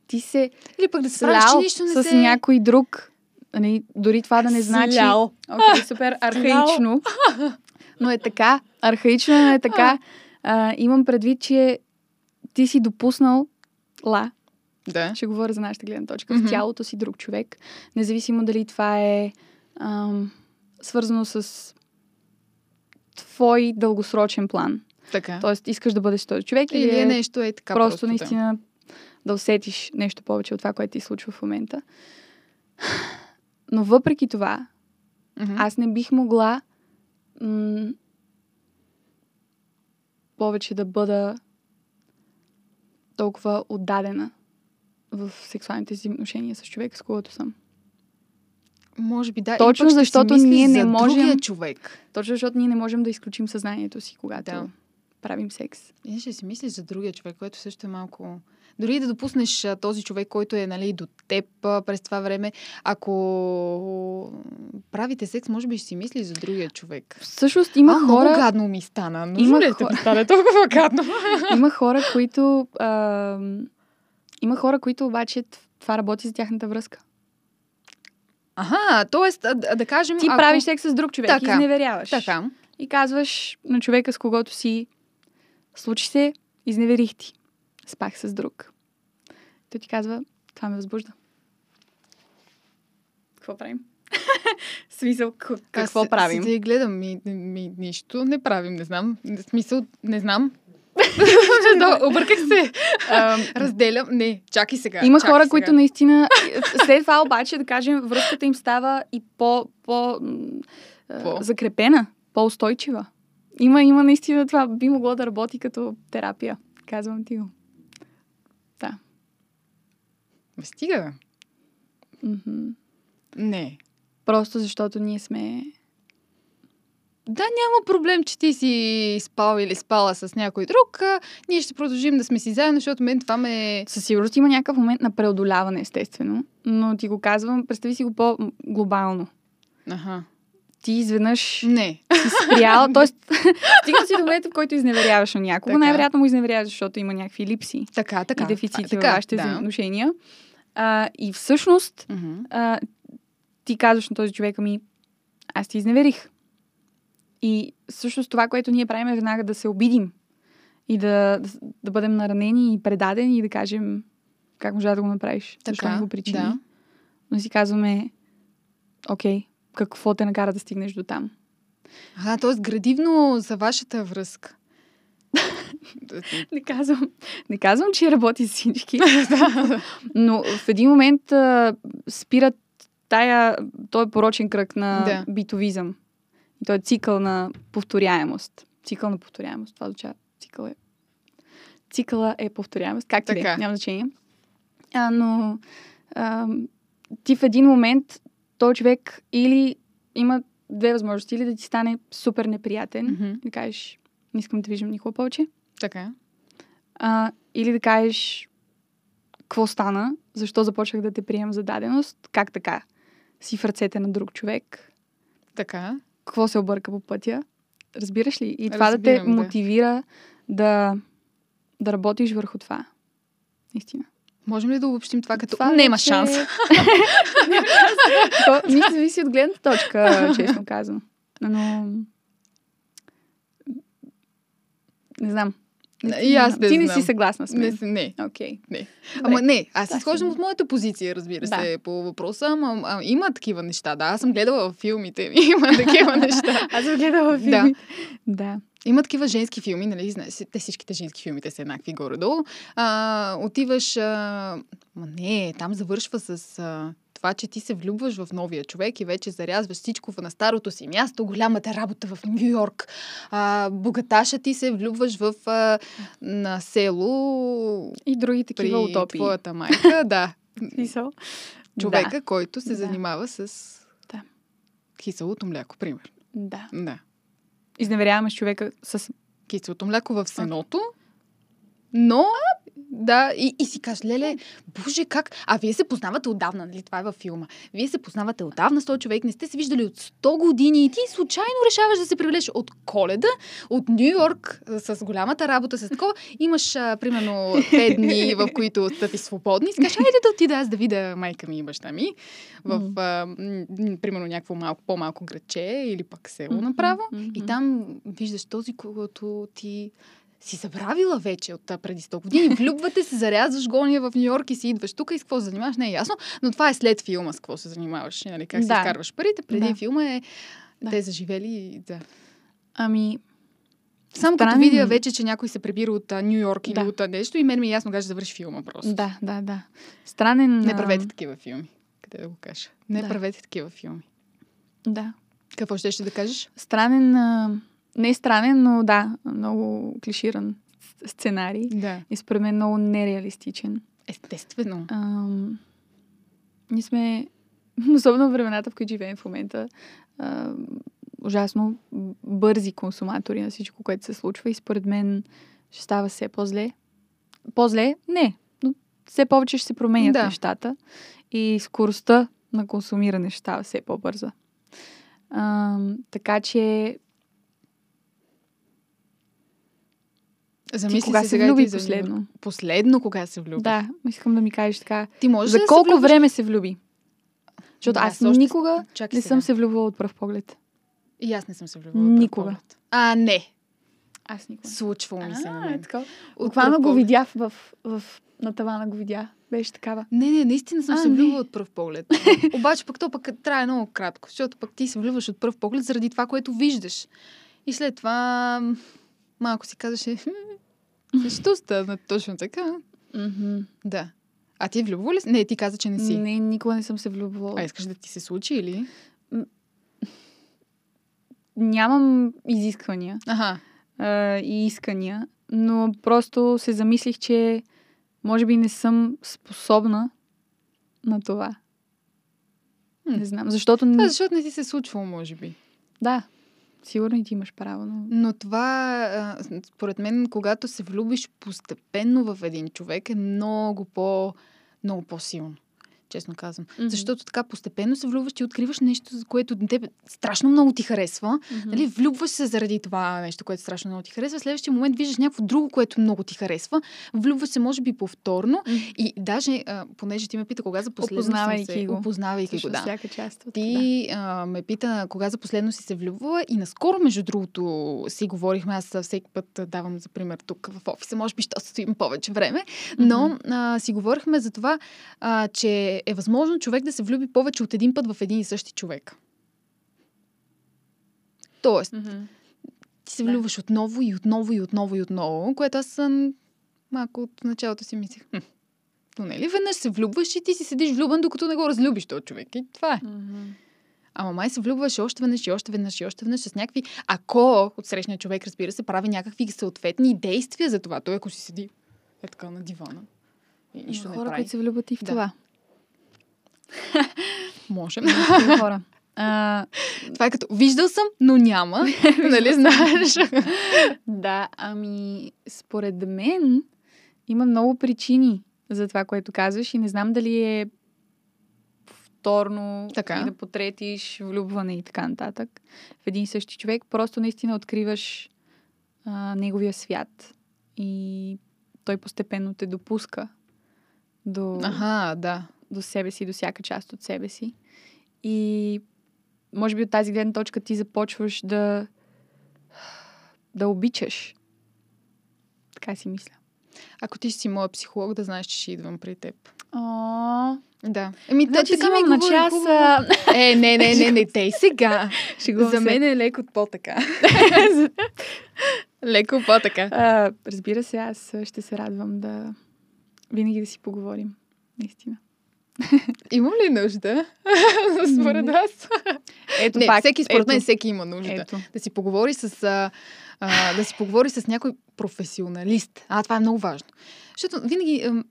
Ти се Или пък да се правиш, че нищо не с се... някой друг. Нали, дори това да не значи... Слял. Окей, супер архаично. Но е така. Архаично, но е така. А, имам предвид, че ти си допуснал ла, Да. ще говоря за нашата гледна точка, Мгм. в тялото си друг човек, независимо дали това е ам, свързано с твой дългосрочен план. Така. Тоест, искаш да бъдеш този човек или, Или е е нещо е така просто, просто наистина да усетиш нещо повече от това, което ти случва в момента. Но въпреки това, Да. Мгм. аз не бих могла м- повече да бъда толкова отдадена в сексуалните си отношения с човека, с когото съм. Може би да. Точно защото ние не за можем- човек. Точно защото ние не можем да изключим съзнанието си, когато Да. правим секс. И ще си мислиш за другия човек, което също е малко... Дори да допуснеш този човек, който е нали, до теб през това време, ако правите секс, може би ще си мислиш за другия човек. Всъщност има а, хора... много гадно ми стана. Нужно Има ли да хора- ти стане толкова гадно? Има хора, които... А, има хора, които обаче това работи за тяхната връзка. Аха, т.е. Да, да кажем... Ти ако... правиш секс с друг човек, Така, изневеряваш. Така. И казваш на човека, с когото си случи се, изневерих ти. Спах с друг. Той ти казва, това ме възбужда. Какво правим? Смисъл, к- какво Аз правим? И гледам, ми, ми, нищо не правим, не знам. Смисъл, не знам. да, обърках се. Разделям. Не, чакай сега. Има чакай хора, сега. които наистина... След това обаче, да кажем, връзката им става и по, по, По? закрепена, по-устойчива. Има, има наистина това. Би могло да работи като терапия. Казвам ти го. Ме стига. Мгм. Не. Просто защото ние сме... Да, няма проблем, че ти си спал или спала с някой друг. Ние ще продължим да сме си заедно, защото мен това ме... Със сигурност има някакъв момент на преодоляване, естествено. Но ти го казвам, представи си го по-глобално. Аха. Ти изведнъж Не. си спрял, т.е. стига си до момента, в който изневеряваш на някого. Най-вероятно му изневеряваш, защото има някакви липси Така, така. и дефицити така, във вашите да. взаимоотношения. А, и всъщност Мгм. а, ти казваш на този човек, ами аз ти изневерих. И всъщност това, което ние правим е веднага да се обидим и да, да, да бъдем наранени и предадени и да кажем как можа да го направиш, защо Така, не го причини. да. Но си казваме, окей, какво те накара да стигнеш до там? А, т.е. градивно за вашата връзка. Не казвам, не казвам, че работи с всички, но в един момент а, спират тая, той порочен кръг на Да. битовизъм. И той е цикъл на повторяемост. Цикъл на повторяемост. Това означава цикъл е. Цикъла е повторяемост. Как ти е, Така. няма значение. А, но а, ти в един момент, той човек или има две възможности. Или да ти стане супер неприятен и да кажеш, не искам да виждам никога повече. Така. А, или да кажеш какво стана, защо започнах да те приемам за даденост, как така си в ръцете на друг човек, Така. какво се обърка по пътя. Разбираш ли? И това да те да. мотивира да, да работиш върху това. Наистина. Можем ли да обобщим това като Това няма вече- шанс? То, ми зависи от гледната точка, честно казвам. Но... Не знам. Не, И аз не Ти не знам. си съгласна с Не, мен. с- не. Окей. Не. Ама не, аз Да, изхождам си. от моята позиция, разбира Да. се, по въпроса, ама а, има такива неща, да. Аз съм гледала в филмите, има такива неща. Аз съм гледала филми. Да. Да. Има такива женски филми, нали, знаеш, те всичките женски филми, те са еднакви горе-долу. А, отиваш, а, ма не, там завършва с а, това, че ти се влюбваш в новия човек и вече зарязваш всичко на старото си място, голямата работа в Нью Йорк. А, богаташа ти се влюбваш в а, на село И други при такива утопии. твоята майка, да. Смисъл? Човека, Да. който се Да. занимава с Да. киселото мляко, пример. Да. Да. Изневеряваме с човека с... киселото мляко в сеното, но да, и, и си кажеш, леле, боже, как? А вие се познавате отдавна, нали? Това е във филма. Вие се познавате отдавна с този човек, не сте се виждали от 100 години и ти случайно решаваш да се привлечеш от коледа, от Нью Йорк, с голямата работа, с такова. Имаш, а, примерно, 5 дни, в които сте ти свободни. Си кажеш, айде да отида аз да видя майка ми и баща ми в, а, м, примерно, някакво малко, по-малко градче или пък село направо. И там виждаш този, когато ти си забравила вече от преди 100 години. Влюбвате се, зарязваш гония в Нью Йорк и си идваш тук и с какво се занимаваш, не е ясно. Но това е след филма, с какво се занимаваш, нали? Как Да. си изкарваш парите. Преди Да. филма е Да. те заживели и да. Ами, Само като Странен- видя вече, че някой се прибира от Нью Йорк или Да. от нещо и мен ми е ясно как ще завърши филма просто. да, да, да. Странен... Не правете такива филми. Къде да го кажа? Не Да. правете такива филми. Да. Какво ще, ще да кажеш? Странен... А, не странен, но да, много клиширан сценарий. Да. И според мен много нереалистичен. Естествено. Ам, ние сме, особено времената, в които живеем в момента, а, ужасно бързи консуматори на всичко, което се случва и според мен ще става все по-зле. По-зле? Не, но все повече ще се променят Да. нещата и скоростта на консумиране ще става все по-бърза. Ам, така че Замисли ти кога се се влюби за последно? Последно кога се влюби? Да, искам да ми кажеш така. Ти можеш За да колко се влюбиш? време се влюби? Защото Да, аз още- никога Чакай не сега. съм се влюбвала от пръв поглед. И аз не съм се влюбила. от пръв. А, не. Аз никога. Случвало ми се А, е така. От Буквално го поглед. видя в, в, на тавана, го видя. Беше такава. Не, не, наистина съм А, се влюбила от пръв поглед. Обаче пък то пък трае много кратко, защото пък ти се влюбваш от пръв поглед заради това, което виждаш. И след това малко си казваше, «Хм, Защо стана точно така? Mm-hmm. Да. А ти влюбва ли си? Не, ти каза, че не си. Не, никога не съм се влюбвала. А искаш да ти се случи или? Нямам изисквания Ага. а, и искания, но просто се замислих, че може би не съм способна на това. М. Не знам. Защото... Да, защото не ти се е случвало, може би. Да, сигурно и ти имаш право, но... Но това, според мен, когато се влюбиш постепенно в един човек, е много по много по-силно. Честно казвам. Мгм. Защото така постепенно се влюбваш и откриваш нещо, за което на тебе страшно много ти харесва. Мгм. Нали, влюбваш се заради това нещо, което страшно много ти харесва. В следващия момент виждаш някакво друго, което много ти харесва. Влюбваш се, може би, повторно. Мгм. И даже, а, понеже ти ме пита кога за последно Опознавайки се... го. Опознавайки го, да. всяка част от... да. Ти а, ме пита кога за последно си се влюбвала и наскоро, между другото, си говорихме, аз всеки път давам за пример тук в офиса, може би, що стоим повече време, но Мгм. а, си говорихме за това, а, че е възможно човек да се влюби повече от един път в един и същи човек. Тоест, Мгм. ти се Да. влюбваш отново и отново и отново и отново, което аз съм малко от началото си мислех. Хм. Но нали веднъж се влюбваш и ти си седиш влюбен, докато не го разлюбиш този човек. И това е. Мгм. Ама май се влюбваш още веднъж и още веднъж и още веднъж с някакви... Ако от срещния човек, разбира се, прави някакви съответни действия за това. Той ако си седи е така на дивана и нищо не хора, прави, които се влюбват и в Да. това. може. Има хора. А, това е като виждал съм, но няма. нали знаеш? да, ами според мен има много причини за това, което казваш и не знам дали е повторно Така. и да потретиш влюбване и така нататък в един и същи човек. Просто наистина откриваш а, неговия свят и той постепенно те допуска до, Аха, да. До себе си, до всяка част от себе си. И може би от тази гледна точка ти започваш да да обичаш. Така си мисля. Ако ти си моя психолог, да знаеш, че ще идвам при теб. О, Да. Еми, значи така ми на час. а, Е, не, не, не, не, те и сега. Шегувам За мен е леко по-така. леко по-така. А, разбира се, аз ще се радвам да винаги да си поговорим. Наистина. Имам ли нужда? Според вас? Ето Не, пак. всеки, според ето, мен, всеки има нужда. Ето. Да си поговори с, а, а, да си поговори с някой професионалист. А, това е много важно. Защото винаги... ам,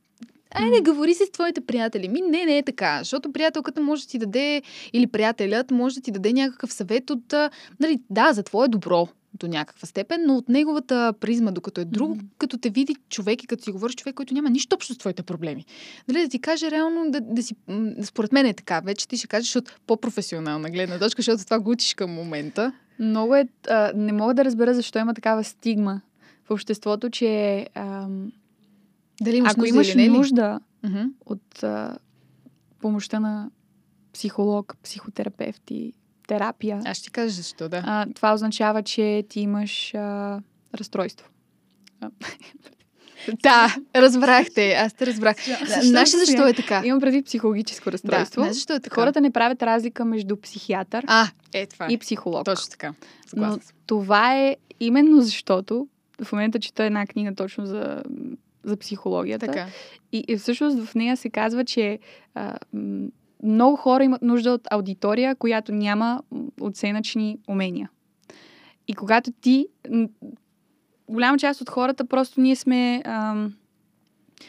Айде, говори си с твоите приятели. Ми не, не е така. Защото приятелката може да ти даде, или приятелят може да ти даде някакъв съвет от, а, нали, да, за твое добро до някаква степен, но от неговата призма, докато е друг, Мгм. като те види човек и като си говориш човек, който няма нищо общо с твоите проблеми. Нали, да ти каже реално, да, да си, според мен е така. Вече ти ще кажеш от по-професионална гледна точка, защото това го учиш към момента. Много е... А, не мога да разбера защо има такава стигма в обществото, че ам, Дали имаш ако нужда имаш или нужда Мгм. от а, помощта на психолог, психотерапевт и терапия, Аз ще кажа защо, да. а, това означава, че ти имаш а, разстройство. Да, разбрахте. Аз те разбрах. Защо се защо е така? Имам предвид психологическо Да, разстройство. знаеш защо е така? Хората не правят разлика между психиатър А, е това. и психолог. Точно така. Но Съгласна съм. това е именно защото в момента чета една книга точно за, за психологията. Така. И, и всъщност в нея се казва, че а, много хора имат нужда от аудитория, която няма оценъчни умения. И когато ти. Голяма част от хората просто ние сме. Ам,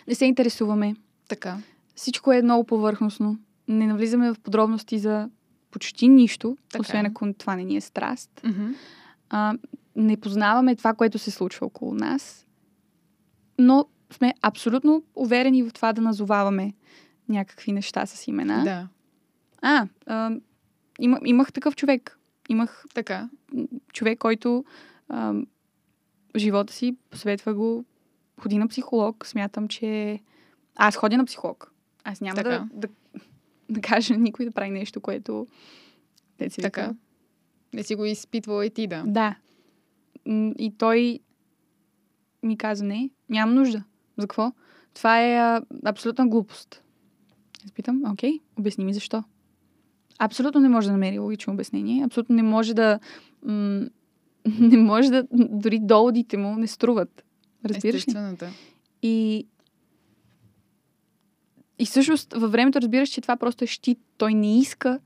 не се интересуваме. Така. Всичко е много повърхностно. Не навлизаме в подробности за почти нищо, Така освен е. ако това не ни е страст. Мгм. А, не познаваме това, което се случва около нас, но сме абсолютно уверени в това да назоваваме някакви неща с имена. Да. А, а има, имах такъв човек. Имах Така. човек, който а, живота си посветва го, ходи на психолог. Смятам, че аз ходя на психолог. Аз няма да, Така. да, да кажа на никой да прави нещо, което си Така. Не си го изпитвала и ти, да. Да. И той ми каза, не, нямам нужда. За какво? Това е а, абсолютна глупост. Аз питам, окей, обясни ми защо. Абсолютно не може да намери логично обяснение. Абсолютно не може да... М- не може да... Дори доводите му не струват. Разбираш ли? И и всъщност във времето разбираш, че това просто е щит. Той не иска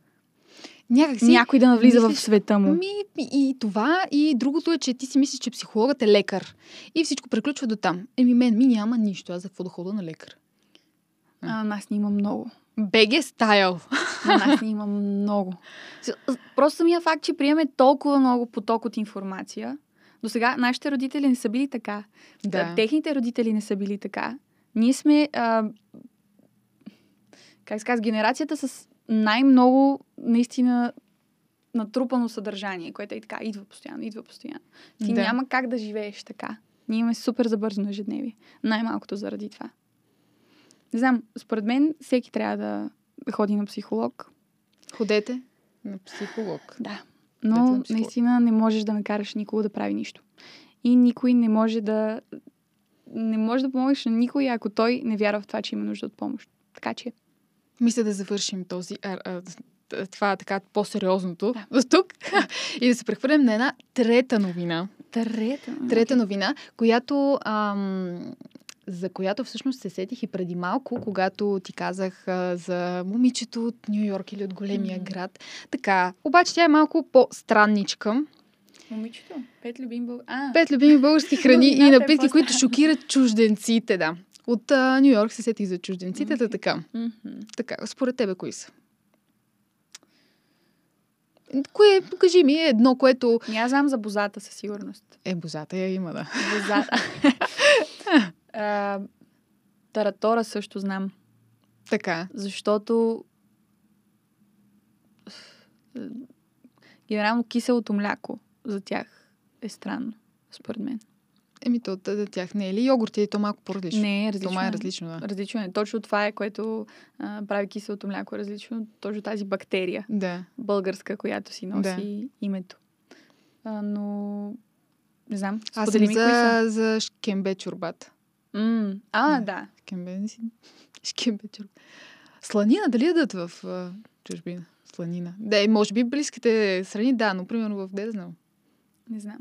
Някак си... някой да навлиза мислиш- в света му. Ми, и това, и другото е, че ти си мислиш, че психологът е лекар. И всичко приключва до там. Еми, мен ми няма нищо. Аз за какво да хода на лекар? А, на нас ни има много. Беге стайл. На нас ни има много. Просто самия факт, че приеме толкова много поток от информация. До сега нашите родители не са били така. Да. Техните родители не са били така. Ние сме, а, как се казва, генерацията с най-много наистина натрупано съдържание, което е така, идва постоянно, идва постоянно. Ти Да. няма как да живееш така. Ние имаме супер забързано ежедневие. Най-малкото заради това. Не знам, според мен всеки трябва да, ходи на психолог. Ходете на психолог. Да. Но на психолог. наистина не можеш да накараш никого да прави нищо. И никой не може да... Не може да помогнеш на никой, ако той не вярва в това, че има нужда от помощ. Така че... Мисля да завършим този, а, а, това така по-сериозното Да. тук и да се прехвърлим на една трета новина. Трета. Трета новина, която ам, за която всъщност се сетих и преди малко, когато ти казах а, за момичето от Нью Йорк или от големия Мгм. град. Така, обаче тя е малко по-странничка. Момичето. Пет любим бъл... А, Пет любими български храни и Новината е напитки, които шокират чужденците, да. От Нью Йорк се сетих за чужденците, Окей. така. мгм. Така, според тебе кои са? Кое, покажи ми едно, което Аз знам за бозата със сигурност. е бозата я има, да. Бозата. А, Таратора също знам. Така. Защото е, генерално киселото мляко за тях е странно, според мен. Еми, то за тях не е ли йогурт или то малко по-различно? Не, е То различно. май е е. различно, да. Различно е. Точно това е, което а, прави киселото мляко различно. Точно тази бактерия, Да. българска, която си носи името. А, но не знам. Аз съм за, за шкембе чорбата. М, А, Да. да. Шкембе не си. Шкембе чорбата. Сланина, дали ядат в а, чужбина? Сланина. Да, може би близките страни, да, но примерно в де да знам. Не знам.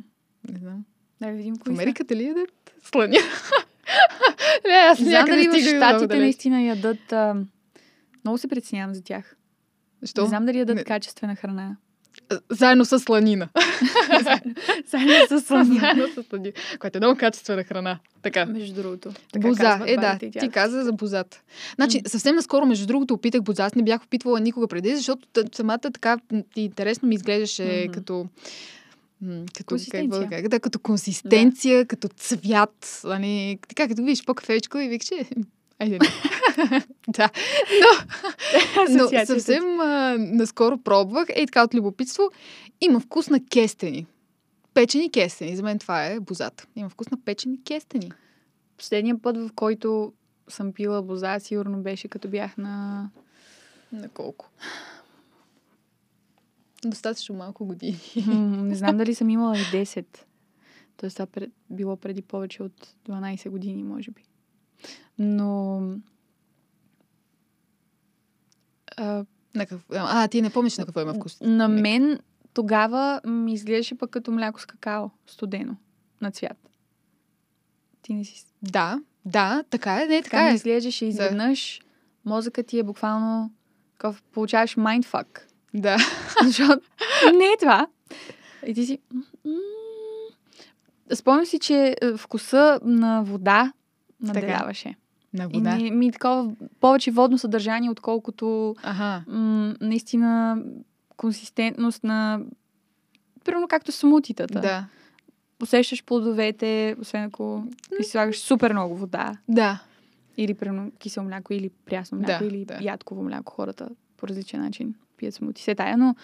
Не знам. Да видим В кои са. Америка дали ядат сланина? не, аз Не знам дали в Штатите наистина ядат... А... Много се притеснявам за тях. Защо? Не знам дали ядат Не. качествена храна. Заедно с сланина. Заедно с Заедно с сланина. Което е много качествена храна. Така. Между другото. Така Боза, казват е да, ти каза за бозата. Значи, М. съвсем наскоро, между другото, опитах боза. Аз не бях опитвала никога преди, защото самата така интересно ми изглеждаше Мгм. като като, Консистенция. как, да, като консистенция, като цвят. Нали, така, като видиш по-кафечко и викаш, «Е, айде. не». да. Но, но съвсем а, наскоро пробвах. Ей така от любопитство. Има вкус на кестени. Печени кестени. За мен това е бозата. Има вкус на печени кестени. Последния път, в който съм пила боза, сигурно беше като бях на... На колко? Достатъчно малко години. М, не знам дали съм имала и 10. Тоест това било преди повече от 12 години, може би. Но... А, На какво? А, ти не помниш на какво има вкус. на мен тогава ми изглеждаше пък като мляко с какао, студено, на цвят. Ти не си... Да, да, така е, не, Така така е. изглеждаше изведнъж. Мозъкът ти е буквално... Такъв, получаваш майндфак. Да. Защото не е това. И ти си... Спомням си, че е, вкуса на вода наделяваше. На И вода. ми, ми е такова повече водно съдържание, отколкото Ага. м- наистина консистентност на... Примерно както смутитата. Да. Усещаш плодовете, освен ако си слагаш супер много вода. Да. Или примерно кисело мляко, или прясно мляко, Да, или да. ядково мляко. Хората по различен начин пият смути. Се тая, но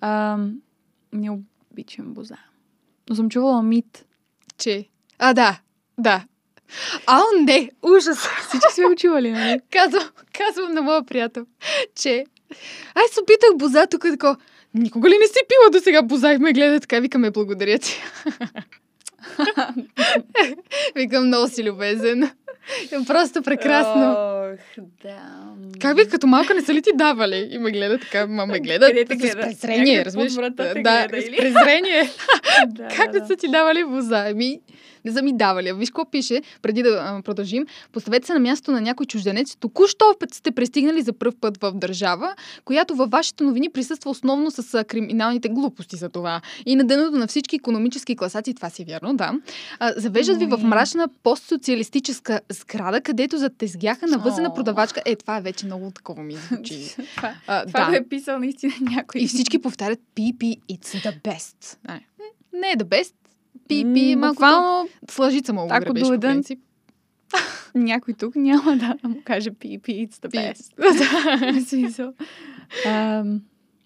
ам, не обичам боза. Но съм чувала мит. Че. А, да. Да. А, не! Ужас! Всички сме го чували, нали? казвам, казвам на моя приятел, че ай се опитах боза тук тако. Никога ли не си пила до сега боза и ме гледа така, викаме благодаря ти. Викам много си любезен. Просто прекрасно. Ох, да. Как би като малка не са ли ти давали? И ме гледа така, ма ме гледа Къде с презрение, разбираш? да, гледа, с презрение. да, Как да, са ти давали боза? Еми, не са ми давали. Виж какво пише, преди да а, продължим. Поставете се на място на някой чужденец. Току-що сте пристигнали за първ път в държава, която във вашите новини присъства основно с а, криминалните глупости за това. И на дъното на всички економически класации, това си е вярно, да. А, завеждат ви в Ой. мрачна постсоциалистическа сграда, където зад тезгяха на възена О. продавачка. Е, това е вече много такова ми звучи. това, А, това да. го е писал наистина някой. И всички повтарят PP, it's the best. А, не, е the best. PP е малко Буквално с лъжица му Ако принцип. някой тук няма да му каже PP, it's the best. Смисъл.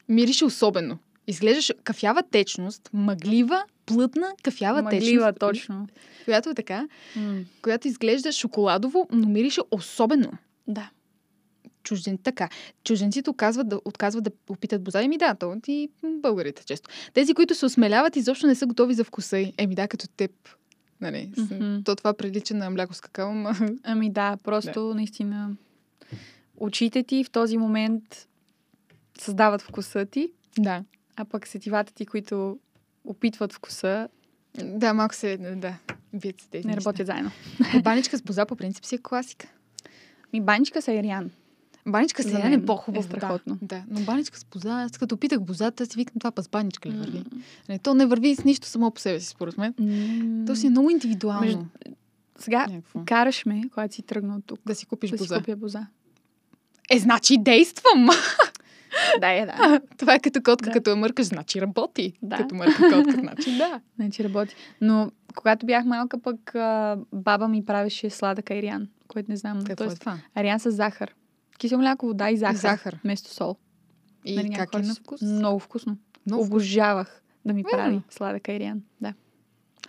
Мирише особено. Изглеждаш кафява течност, мъглива, плътна кафява Мъглива, течност. точно. Която е така, М, която изглежда шоколадово, но мирише особено. Да. Чужден, така. Чужденците отказват да, отказват да опитат боза. Еми да, то и българите често. Тези, които се осмеляват, изобщо не са готови за вкуса. Еми да, като теб. Нали, Мгм. То това прилича на мляко с какао, ма... Ами да, просто наистина очите ти в този момент създават вкуса ти, да. А пък сетивата ти, които опитват вкуса, Да, малко се... Да, бият се тези не работят заедно. Е, Баничка с боза по принцип си е класика. Ми баничка са Ириан. Баничка с яне е по-хубаво. е страхотно. Да, да, но баничка с боза, аз като питах бозата, си викам това пас баничка ли върви? Не, то не върви с нищо само по себе си, според мен. М. То си е много индивидуално. Между- Сега Някакво. караш ме, когато си тръгна от тук, Да си купиш да си боза. купя боза. Е, значи действам! да, е, да. това е като котка, Да. като я мъркаш, значи работи. Да. Като мърка котка, значи да. Значи работи. Но когато бях малка, пък баба ми правеше сладък айриан, който не знам. Какво е Тоест, това? айриан с захар. Кисело мляко, вода и захар. Захар. Вместо сол. И Нали, как е на вкус? Много вкусно. Много вкус. Обожавах да ми прави М. сладък айриан. Да.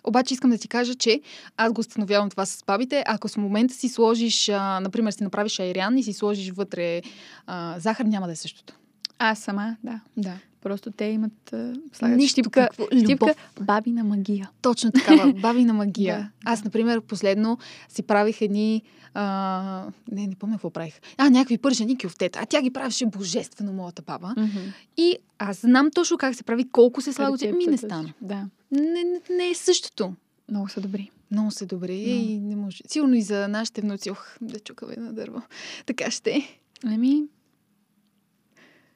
Обаче искам да ти кажа, че аз го установявам това с бабите. Ако с момента си сложиш, а, например, си направиш айрян и си сложиш вътре а, захар, няма да е същото. Аз сама, да. Да. Просто те имат слагат Нищо щипка, какво- любов. щипка бабина магия. Точно такава, бабина магия. Да, Аз, например, последно си правих едни... А, не, не помня какво правих. А, някакви пържени кюфтета. А тя ги правеше божествено, моята баба. И аз знам точно как се прави, колко се слага. Ми не стана. Да. Не, не, не е същото. Много са добри. Много се добре. И не може. Сигурно и за нашите внуци. Ох, да чукаме на дърво. Така ще. Ами,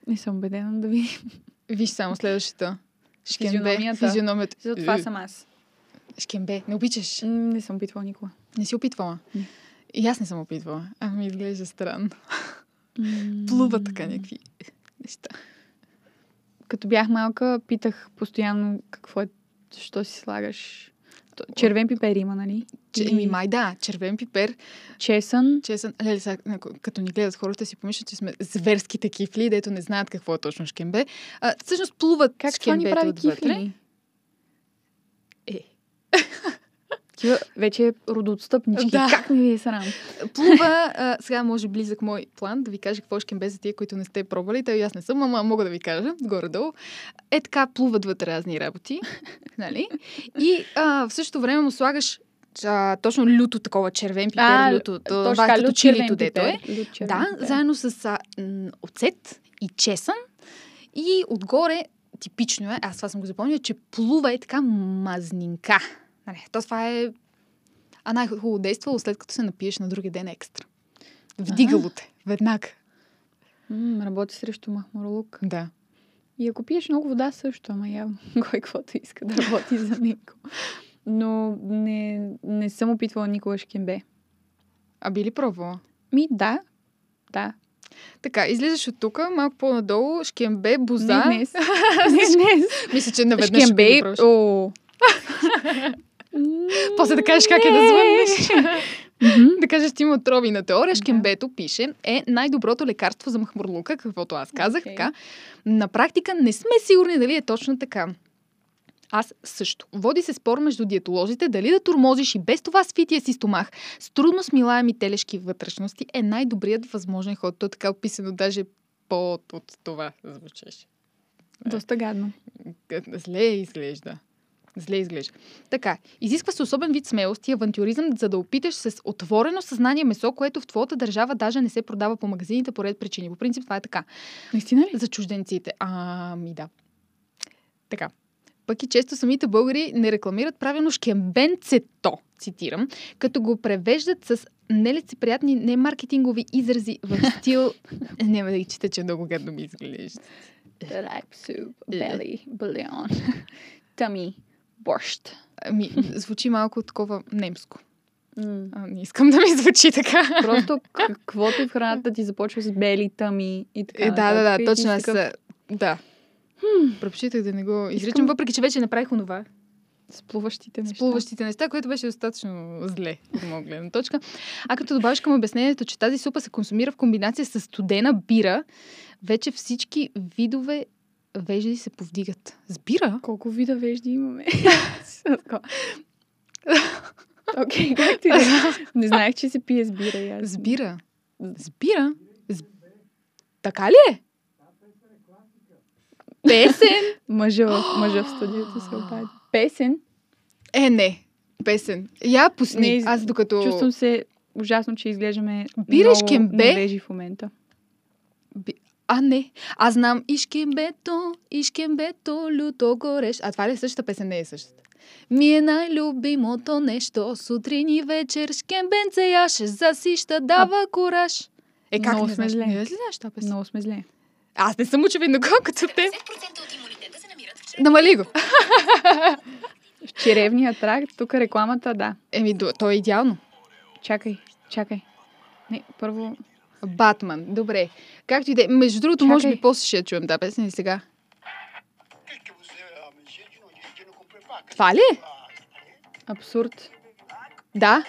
не съм убедена да ви. Виж само следващата. Шкембе. Физиономията. Физиономията. За това Е, съм аз. Шкембе. Не обичаш? Не съм опитвала никога. Не си опитвала? Не. И аз не съм опитвала. А ми изглежда странно. М, Плува така някакви неща. Като бях малка, питах постоянно какво е, защо си слагаш. Червен пипер има, нали? Че, Еми, май да, червен пипер, Чесън. чесън. Леле, ако- като ни гледат хората, си помислят, че сме зверски такива, дето не знаят какво е точно шкембе. А, всъщност плуват Как това ни шкембето прави отвътре. кифли? Е. Такива вече родоотстъпнички. Да. Как ми ви е срам? Плува, а, сега може близък мой план да ви кажа какво е шкембе за тия, които не сте пробвали. Той аз не съм, ама мога да ви кажа, горе-долу. Е така, плуват вътре разни работи. нали? И а, в същото време му слагаш а, точно люто такова червен пипер, люто, точно това така, като лют червен чилито, дето е. лют Да, заедно с а, м, оцет и чесън. И отгоре, типично е, аз това съм го запомнила, че плува е така мазнинка. Нали, то това е... А най-хубаво действало, след като се напиеш на другия ден екстра. Вдигало те, веднага. М, работи срещу махмурлук. Да. И ако пиеш много вода също, ама явно кой каквото иска да работи за него. Но не, не съм опитвала никога шкембе. А би ли пробвала? Ми, да. Да. Така, излизаш от тук, малко по-надолу, шкембе, боза. Не днес. не днес. Мисля, че наведнъж ще Шкембе. го. О. После да кажеш как е да звъннеш. Мгм. да кажеш, че има отрови на теория. Да. Шкембето пише е най-доброто лекарство за махмурлука, каквото аз казах. Окей. Така. На практика не сме сигурни дали е точно така. Аз също. Води се спор между диетолозите дали да турмозиш и без това свития си стомах с трудно смилаеми телешки вътрешности е най-добрият възможен ход. То е така описано даже по от това звучеше. Доста гадно. Зле изглежда. Зле изглежда. Така, изисква се особен вид смелост и авантюризъм, за да опиташ с отворено съзнание месо, което в твоята държава даже не се продава по магазините по ред причини. По принцип това е така. Наистина ли? За чужденците. Ами да. Така. Пък и често самите българи не рекламират правилно шкембенцето, цитирам, като го превеждат с нелицеприятни, немаркетингови изрази в стил... Няма да ги чета, че много гадно ми изглежда. Ripe soup, belly, bouillon, tummy, борщ. Ами, звучи малко такова немско. А, не искам да ми звучи така. Просто каквото и в храната ти започва с бели, тъми и така. Е, да, да, да, точно аз... такъв, Да. Предпочитах да не го изричам, Искам- въпреки че вече направих онова. Сплуващите неща. Сплуващите неща, което беше достатъчно зле от моя гледна точка. А като добавиш към обяснението, че тази супа се консумира в комбинация с студена бира, вече всички видове вежди се повдигат. С бира? Колко вида вежди имаме? Окей, както и да е. Не знаех, че се пие с бира. и аз. С. Така ли е? Песен? Мъжа, в- мъжа в студиото се обади. Песен. Е, не. Песен. Я пусни. Не, Аз докато... Чувствам се ужасно, че изглеждаме Бира и много невежи в момента. А, не. Аз знам Ишкембето, Ишкембето, люто гореш. А това ли е същата песен? Не е същата. Ми е най-любимото нещо. Сутрин и вечер шкембенце яше, засища, дава кураж. Е, как Много не сме зле. Не ли знаеш тази песен? Много сме зле. Аз не съм очевидно колкото те. 50% от имунитета се намират в чревата. Намали го. В черевния тракт, тук рекламата, да. Еми, то е идеално. Чакай, чакай. Не, първо... Батман. Добре. Както и да е. Между другото, може Чакай. би после ще я чуем тази песен и сега. Pas. Това ли е? Абсурд. Да.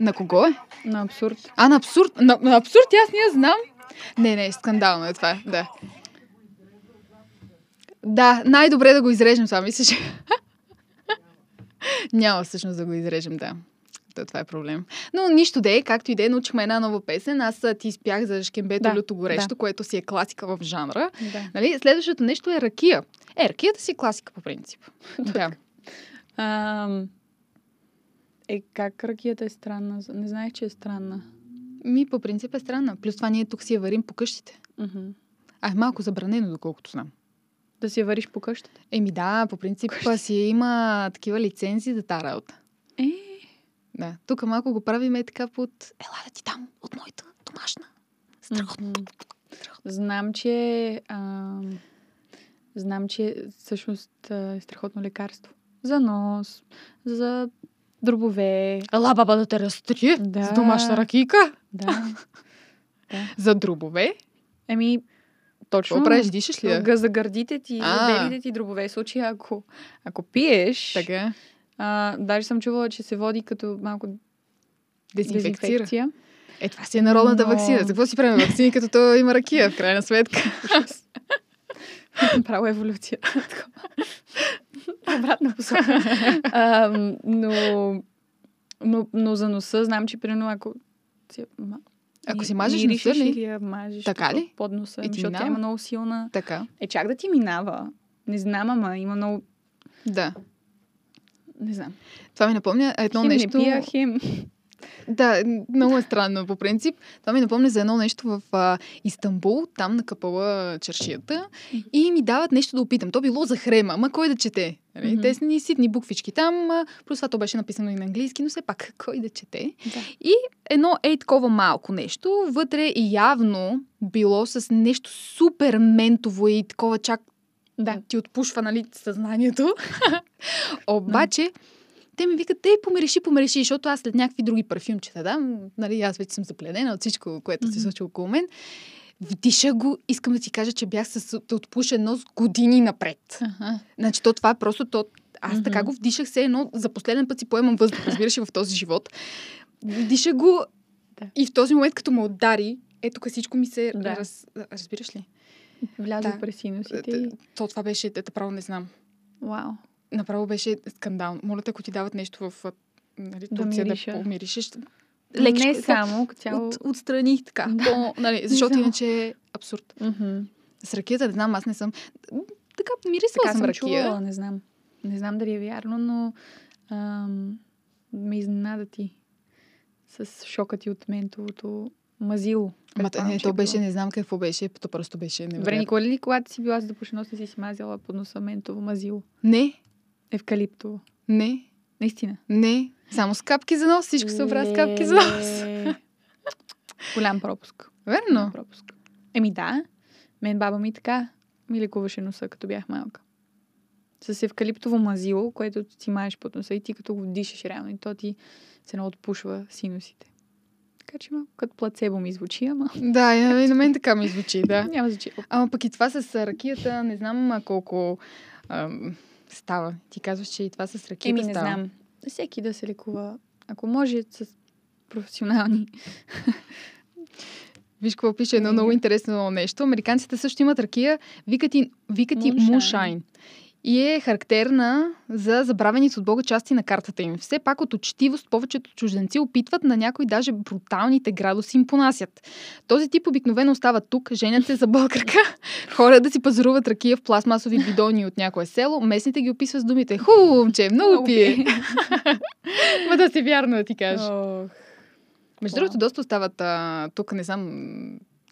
На кого е? На абсурд. А, на абсурд. На, на абсурд аз не я знам. Не, не, скандално е това. Да. Да, най-добре да го изрежем това, мислиш. Няма всъщност да го изрежем, да. То, това е проблем. Но нищо де, както и де, научихме една нова песен. Аз ти спях за Шкембето Да, люто горещо, да. което си е класика в жанра. Да. Нали? Следващото нещо е ракия. Е, ракията си е класика по принцип. да. Ам... Е, как ракията е странна? Не знаех, че е странна. Ми, по принцип е странна. Плюс това ние тук си я варим по къщите. Мгм. А е малко забранено, доколкото знам. Да си я вариш по къщата. Еми да, по принцип си има такива лицензии за тази работа. Е, Да. Тук малко го правим е така под... Ела да ти дам от моята домашна. Страхотно. Знам, че... ам, Знам, че всъщност а, е страхотно лекарство. За нос, за дробове. Ела баба да те разтрие Да. с домашна ракийка. Да. да. За дробове. Еми, точно. Какво правиш? Дишаш ли? За гърдите ти, А. белите ти дробове. В случай, ако, ако пиеш, Така. А, даже съм чувала, че се води като малко Дезинфекцира. дезинфекция. Е, това си е народната Но- вакцина. За какво си правим вакцини, като то има ракия, в крайна сметка? Право еволюция. Обратна посока. Но, но, но за носа знам, че примерно ако си, Ако си мажеш носа ли? или я мажеш Така ли? под носа, ти защото тя има много силна... Така. Е, чак да ти минава. Не знам, ама има много... Да. Не знам. Това ми напомня едно хем нещо... не пия, хем... Да, много е странно по принцип. Това ми напомня за едно нещо в а, Истанбул, там на капала чершията и ми дават нещо да опитам. То било за хрема, ма кой да чете? Мгм. Те са ни ситни буквички там, плюс това то беше написано и на английски, но все пак кой да чете? Да. И едно ей такова малко нещо, вътре и явно било с нещо супер ментово и такова чак Да. ти отпушва, нали, съзнанието. Обаче, те ми викат, ей, помиреши, помиреши, защото аз след някакви други парфюмчета, да, нали, аз вече съм запледена от всичко, което се случва около мен. Вдиша го, искам да ти кажа, че бях с отпушен нос години напред. Ага. Значи, то това е просто то. Аз така Мгм. го вдишах се едно, за последен път си поемам въздух, разбираш в този живот. Вдиша го Да. и в този момент, като ме удари, е тук всичко ми се Да. раз... разбираш ли? Вляза Да. през синусите и... То това беше, те право не знам. Вау. Направо беше скандално. Моля те, ако ти дават нещо в нали, Да Турция да, мириша. помиришеш, Лекичко, не само, цяло... от, отстрани така. Да. По, нали, защото иначе е абсурд. С ракията, не знам, аз не съм... така мирисала Така съм съм ракия. чувала, не знам. Не знам дали е вярно, но ам, ме изненада ти с шока ти от ментовото мазило. Предполагам, не, то беше, не знам какво беше, то просто беше Добре, невероятно. Никола ли когато си била за не си си мазила под носа ментово мазило? Не, Евкалиптово. не, Наистина. не. Само с капки за нос. Всичко се оправя с капки за нос. Голям пропуск. Верно. Голям пропуск. Еми да, мен баба ми така ми лекуваше носа, като бях малка. С евкалиптово мазило, което си маеш под носа и ти като го дишаш реално и то ти се отпушва синусите. Така че малко като плацебо ми звучи, ама Да, и на мен така ми звучи, да. няма значение. Ама пък и това с ракията, не знам колко ам, става. Ти казваш, че и това с ракията Еми не става. знам. Всеки да се лекува, ако може, с професионални. Виж какво пише едно Еми. много интересно нещо. Американците също имат ракия, викат и, викат и Moonshine. И е характерна за забравените от Бога части на картата им. Все пак от учтивост повечето чужденци опитват на някои даже бруталните градуси им понасят. Този тип обикновено остава тук, женят се за българка, хора да си пазаруват ракия в пластмасови бидони от някое село. Местните ги описват с думите Хубаво, момче, много пие. Ма да си вярно да ти кажа. Между другото, доста остават а, тук, не знам,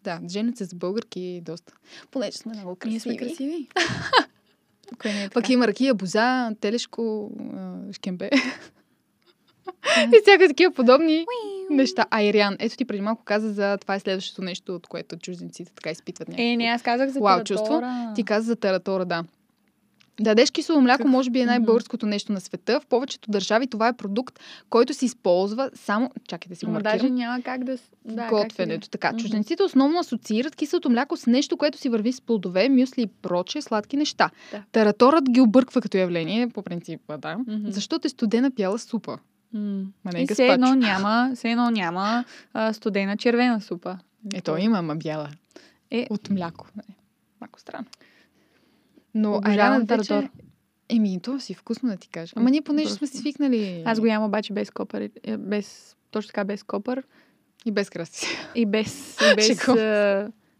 да, женят се за българки доста. Понеже сме много красиви. Ние сме красиви. Кой не е Пък така? има ракия, боза, телешко, шкембе. И всякакви такива подобни неща. Айриан. Ето ти преди малко каза за това е следващото нещо, от което чужденците така изпитват някакво. Е, не, аз казах за Уау, таратора. чувство. Ти каза за таратора, да. Да ядеш кисело мляко може би е най-българското нещо на света. В повечето държави това е продукт, който се използва само... Чакай да си го маркирам. даже няма как да... Да, как готвенето. Така, Мгм. чужденците основно асоциират киселото мляко с нещо, което си върви с плодове, мюсли и прочие сладки неща. Да. Тараторът ги обърква като явление, по принцип, да. Мгм. Защото е студена бяла супа. Не И все едно няма, все едно няма а, студена червена супа. Ето има, ма бяла. Е. От мляко. Не. Малко странно. Но Обожавам таратор. Еми, то си вкусно да ти кажа. Ама ние понеже сме свикнали Аз го ям обаче без копър. е, Без, точно така без копър и без красти. и без, и без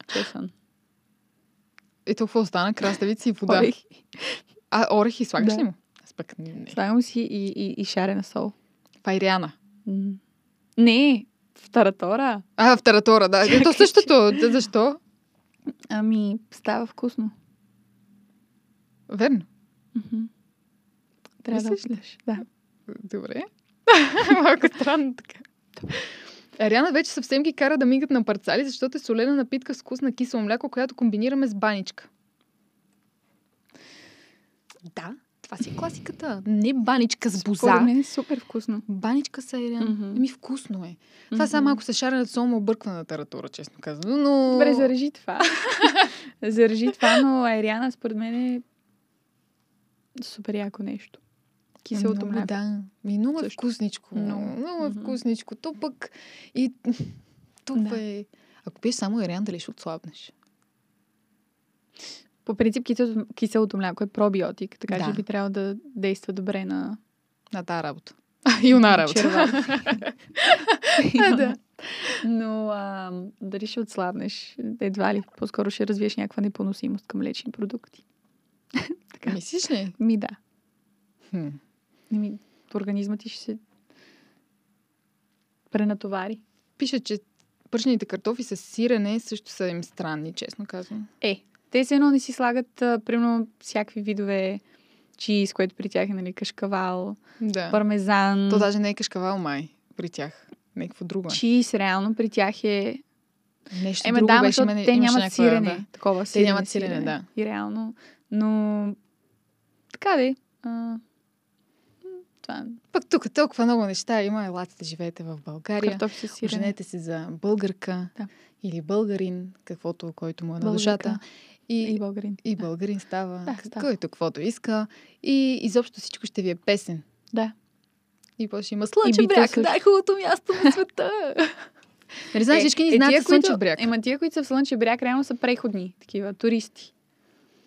чесън. Ето какво остана? Краставици и вода. А, орехи слагаш Да. ли му? Аз пък не. Слагам си и, и, и шарена сол. В Айриана. М. Не, в таратора. А, в таратора, да. Чакай, същото. Да, Защо? Ами, става вкусно. Верно. Трябва да Мислиш ли? опиташ. Да. Добре. Малко странно така. Ариана вече съвсем ги кара да мигат на парцали, защото е солена напитка с вкус на кисело мляко, която комбинираме с баничка. Да, това си е класиката. Не баничка с боза. Според мен е супер вкусно. Баничка с айран. Мгм. Еми вкусно е. Това сега малко с шарената сол ме обърква на таратура, честно казано, но... Добре, зарежи това. зарежи това, но айриана според мен е супер яко нещо. Киселото много, мляко. Да, ми много е вкусничко. Много, Много. е вкусничко. То пък и тук Да. е... Ако пиеш само ериан, дали ще отслабнеш? По принцип киселото, киселото мляко е пробиотик, така Да. че би трябвало да действа добре на На тази работа. и на работа. А, да. Но а, дали ще отслабнеш? Едва ли. По-скоро ще развиеш някаква непоносимост към млечни продукти. така. Мислиш ли? Ми да. Хм. Ми, организмът ти ще се пренатовари. Пише, че пържените картофи с сирене също са им странни, честно казвам. Е, те се едно не си слагат, а, примерно, всякакви видове чиз, което при тях е, нали, кашкавал, Да. пармезан. То даже не е кашкавал май при тях. Някакво друго е. Чиз, реално, при тях е... Нещо Ема друго да, беше. имаше- те нямат сирене. да. Такова сирене, нямат сирене, да. И реално. Но... Така де. А, м, това Пък тук толкова много неща има. Елате да живеете в България. Оженете се за българка Да. или българин, каквото, който му е на Българка. душата. И, И българин. и Да. българин става, Да, да, става. който каквото иска. И изобщо всичко ще ви е песен. Да. И после има Слънчев бряг, също. най-хубавото място на света. Нали знаеш, всички ни знаят тия, за Слънчев бряг. Ема тия, които са в Слънчев бряг, реално са преходни. Такива туристи.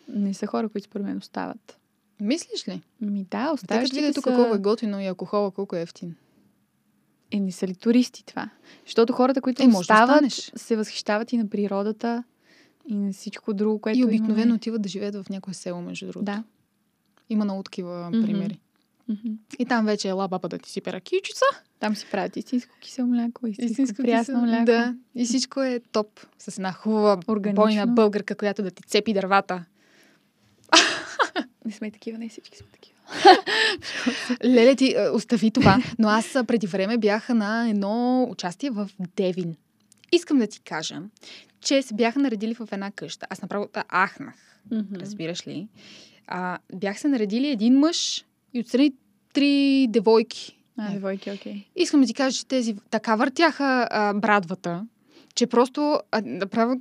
Не са хора, които според мен остават. Мислиш ли? Ми да, като оставащите видят тук са... колко е готино и алкохола колко е ефтин. Е, не са ли туристи това? Защото хората, които Е, да остават, останеш. се възхищават и на природата. и на всичко друго, което И обикновено имаме. отиват да живеят в някое село, между другото. Да. Има много такива Мгм. примери. Мгм. И там вече ела баба да ти си пера кичица. Там си правят истинско кисело мляко, истинско, Истинско прясно кисело. мляко. Да. И всичко е топ. С една хубава бойна българка, която да ти цепи дървата. Не сме такива, не всички сме такива. Леле, ти е, остави това. Но аз преди време бях на едно участие в Девин. Искам да ти кажа, че се бяха наредили в една къща. Аз направо ахнах, разбираш ли. А, бях се наредили един мъж и отстрани три девойки. А, девойки, окей. Искам да ти кажа, че тези така въртяха а, брадвата, че просто а, направо,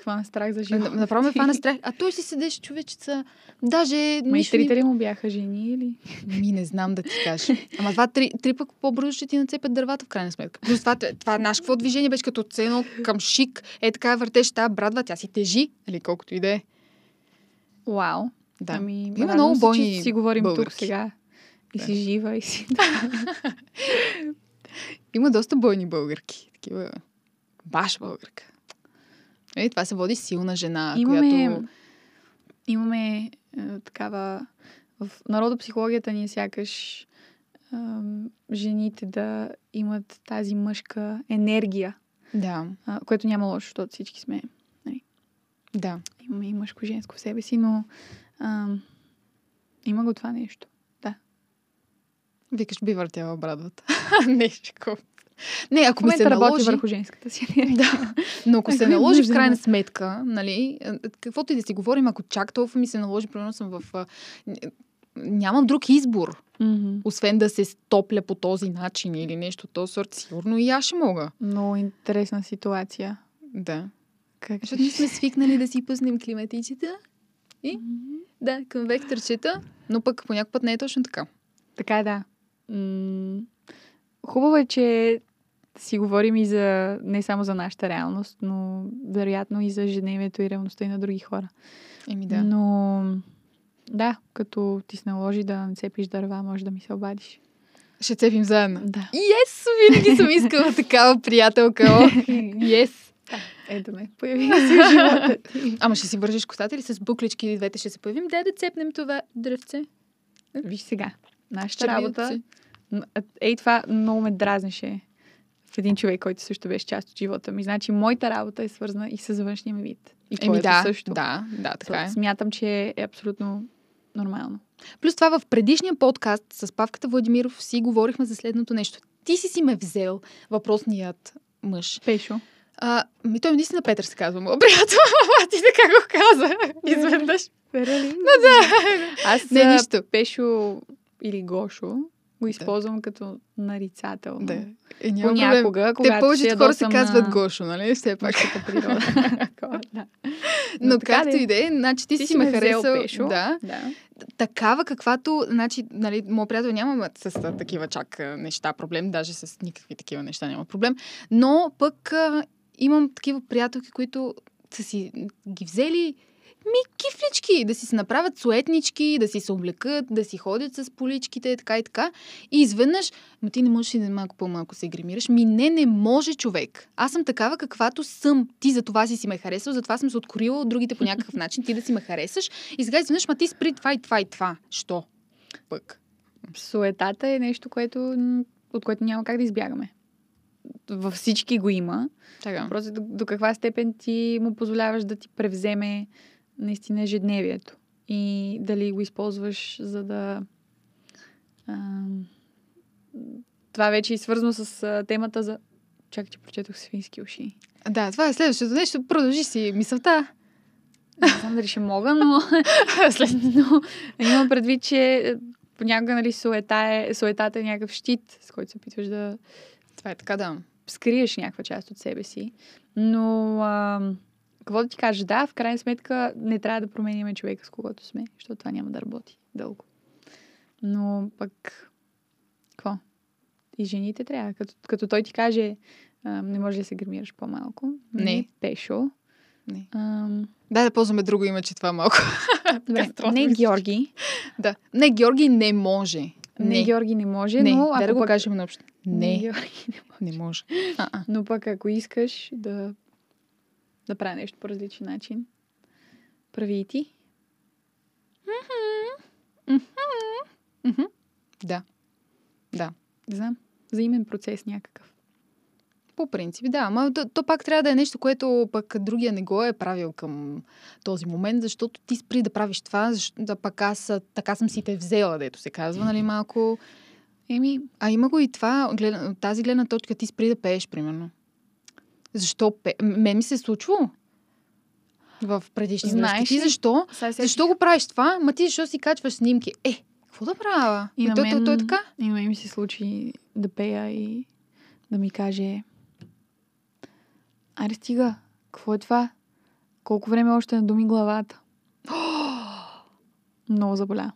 хвана страх за живота. направо ме фана страх. А той си седеше човечеца. Даже Ма и трите ли му бяха жени или? Ми не знам да ти кажа. Ама това три, три пък по-бързо ще ти нацепят дървата в крайна сметка. Плюс това, това наш какво движение беше като цено към шик. Е така въртеше тази брадва, тя си тежи, или колкото и да е. Вау. Да. Ами, Има много бойни си говорим тук българки. сега. И Да. си жива, и си... Има доста бойни българки. Такива баш българка. Е, това се води силна жена, Имаме, която... имаме е, такава... В народопсихологията ни е сякаш ам, жените да имат тази мъжка енергия, Да, а, което няма лошо, защото всички сме... да. Имаме и мъжко-женско в себе си, но ам, има го това нещо. Викаш, би въртяла брадвата. не, шиков. Не, ако ми се наложи... върху женската си. Да, но ако се е наложи в крайна сметка, нали, е, каквото и да си говорим, ако чак толкова ми се наложи, примерно съм в... Нямам друг избор, Мгм. освен да се стопля по този начин или нещо този сорт. Сигурно и аз ще мога. Много интересна ситуация. Да. Как Защото ние сме свикнали да си пуснем климатиците. И? Да, към вектърчета, но пък по някакъв път не е точно така. Така е, да. М- Хубаво е, че си говорим и за не само за нашата реалност, но вероятно и за ежедневието и реалността и на други хора. Еми да. Но да, като ти се наложи да нацепиш дърва, може да ми се обадиш. Ще цепим заедно. Да. Yes! Винаги съм искала такава приятелка. О, yes! Ето ме, появи се живота. Ама ще си вържиш косата или с буклички и двете ще се появим? Дай да цепнем това дръвце. Виж сега, нашата работа... Ей, това много ме дразнеше в един човек, който също беше част от живота ми. Значи, моята работа е свързана и с външния ми вид. И Еми да, също. да, да, така е. Смятам, че е абсолютно нормално. Плюс това в предишния подкаст с Павката Владимиров си говорихме за следното нещо. Ти си си ме взел въпросният мъж. Пешо. А, ми той наистина Петър се казва, моят приятел. Ама ти така го каза. Изведнъж. Верали? Да. Аз Не, нищо. Пешо или Гошо го използвам като нарицател. Да. Е, няма проблем. Понякога, Те когато повечето хора се казват на Гошо, нали? Все пак. природа. Да. Но, така както и да е, значи ти, Ти си ме харесал. Пешо. Да. да. Такава, каквато, значи, нали, моят приятел няма с такива чак неща проблем, даже с никакви такива неща няма проблем, но пък а, имам такива приятелки, които са си ги взели ми кифлички, да си се направят суетнички, да си се облекат, да си ходят с поличките, така и така. И изведнъж, но ти не можеш да малко по-малко се гримираш? Ми не, не може човек. Аз съм такава, каквато съм. Ти за това си си ме харесал, затова съм се откорила от другите по някакъв начин, ти да си ме харесаш. И сега изведнъж, ма ти спри това и това и това. Що? Пък. Суетата е нещо, което, от което няма как да избягаме. Във всички го има. Така. Просто до, до каква степен ти му позволяваш да ти превземе наистина ежедневието. И дали го използваш, за да... Ам, това вече е свързано с а, темата за... Чакай, че прочетох свински уши. Да, това е следващото нещо. Продължи си мисълта. Не знам дали ще мога, но, но имам предвид, че е, понякога нали, суета е, суетата е някакъв щит, с който се опитваш да Това е така, да. скриеш някаква част от себе си. Но, а, какво да ти кажа, да, в крайна сметка не трябва да променяме човека, с когото сме, защото това няма да работи дълго. Но пък, какво? И жените трябва. Като, като той ти каже, а, не може да се гримираш по-малко. Не. Пешо. Не. Ам, Дай да ползваме друго име, че това е малко. добре, не. Георги. Да. Не, Георги не може. Не, Не. Георги не може, Не, но ако да го пък... кажем наобщо. Не, Георги не може. не може. А-а. Но пък ако искаш да да правя нещо по различен начин. Прави и ти. Да. Да. Не знам. Взаимен процес някакъв. По принцип, да. Ама то, то пак трябва да е нещо, което пък другия не го е правил към този момент, защото ти спри да правиш това, защото да пък аз така съм си те взела, дето се казва, нали, малко. Еми, А има го и това, от тази гледна точка, ти спри да пееш, примерно. Защо пе... Мен ми се е случвало в предишни Знаеш. Ти защо? Защо го правиш това? Ма ти защо си качваш снимки? Е, какво да правя? И И на то, то, то е мен- така. И на мен ми се случи да пея и да ми каже Аре стига, какво е това? Колко време още надуми главата? много заболя.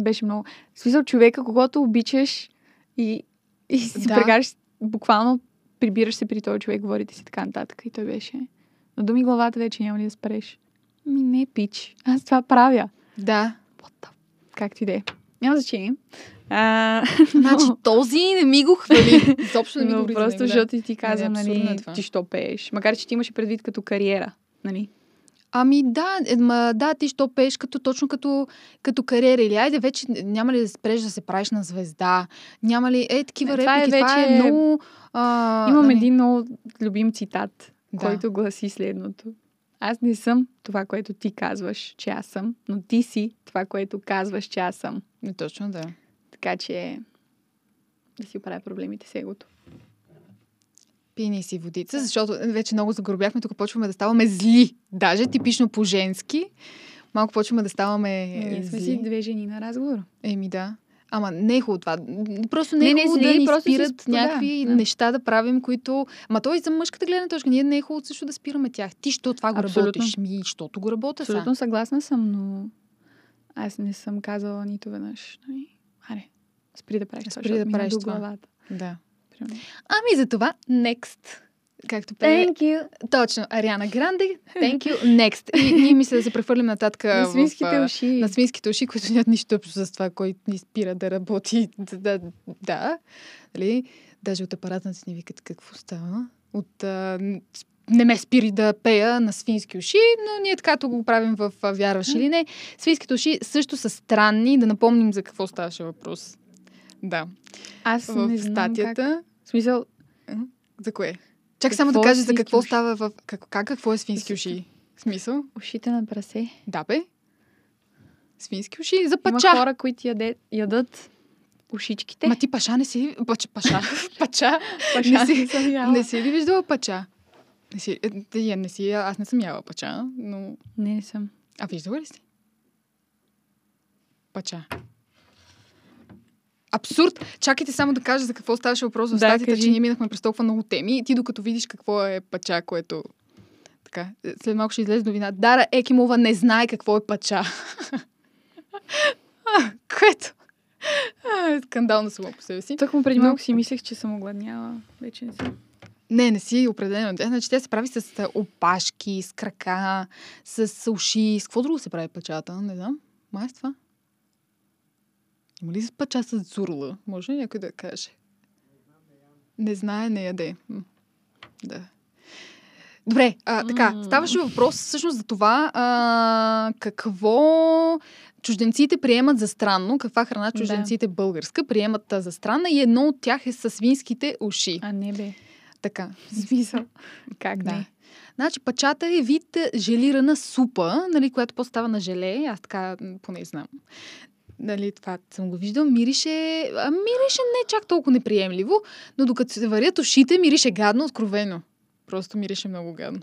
Беше много... В смисъл човека, когато обичаш и, и си Да. прекараш, буквално прибираш се при този човек, говорите си така нататък. И той беше... Надуми главата вече няма ли да спреш? Ми не, пич. Аз това правя. Да. What the... Както и да е. Няма значение. А, Значи но- този не ми го хвали. Изобщо не ми но го просто да. защото и ти е нали, това. ти що пееш. Макар, че ти имаше предвид като кариера. Нали? Ами да, е, ма, да, ти що пееш като, точно като, като кариера. Или айде вече няма ли да спреш да се правиш на звезда? Няма ли е такива това е реплики? Това е вече- много... А, Имам нали, един много любим цитат, Да. който гласи следното. Аз не съм това, което ти казваш, че аз съм, но ти си това, което казваш, че аз съм. Не, точно да. Така че да си оправя проблемите с егото. Пини си водица, защото вече много загробяхме, тук почваме да ставаме зли. Даже типично по-женски. Малко почваме да ставаме Ние сме зли. си две жени на разговор. Еми да. Ама не е хубаво това. Просто не е Не, не, хубаво зли, да ни просто спират сп- да, някакви да. неща да правим, които... Ма той за мъжката гледна точка. Ние не е хубаво също да спираме тях. Ти, що това го Абсолютно. работиш? Ми, защото го работя. Абсолютно съгласна съм, но аз не съм казала нито веднъж. Нали? Аре, спри да правиш това, Спри да правиш това. главата. Да. Примерно. Ами за това, next. Както пее. you. Точно, Ариана Гранде, thank you, next. И ние мисля да се прехвърлим нататък На в, свинските а, уши. на свинските уши, които нямат нищо общо с това, кой ни спира да работи. Да, да, да. Нали? Даже от апаратната ни викат какво става. От, а, не ме спири да пея на свински уши, но ние така го правим в Вярваш или не. Свинските уши също са странни. Да напомним за какво ставаше въпрос. Да. Аз В не знам статията. Как... В смисъл, За кое? Чакай само да е кажа за какво уши? става в... Как, как какво е свински уши? Смисъл? ушите на прасе. Да, бе. Свински уши за Има пача. хора, които яде, ядат ушичките. Ма ти паша не си... Паша. пача. Паша не си- не си ли виждала пача? Не си, е, не си, аз не съм яла пача, но... Не, не съм. А виждала ли си? Пача. Абсурд! Чакайте само да кажа за какво ставаше въпрос в Да, статията, кажи. че ние минахме през толкова много теми и ти докато видиш какво е пача, което... Така, след малко ще излезе новина. Дара Екимова не знае какво е пача. А, което... А, скандално само по себе си. Тъкмо преди малко си мислех, че съм огладняла. Вече не съм. Не, не си определено. Значи, тя се прави с опашки, с крака, с уши. С какво друго се прави пачата? Не знам. Май това. Има ли с пача с зурла? Може ли някой да каже? Не знае, не яде. Да. Добре, а, така, ставаше въпрос всъщност за това а, какво чужденците приемат за странно, каква храна Да. чужденците българска приемат за странна и едно от тях е със свинските уши. А, не бе. Така. Смисъл. Как Да. не? Значи пачата е вид желирана супа, нали, която по-става на желе. Аз така поне знам. Нали, това съм го виждал. Мирише, а, мирише не чак толкова неприемливо, но докато се варят ушите, мирише гадно, откровено. Просто мирише много гадно.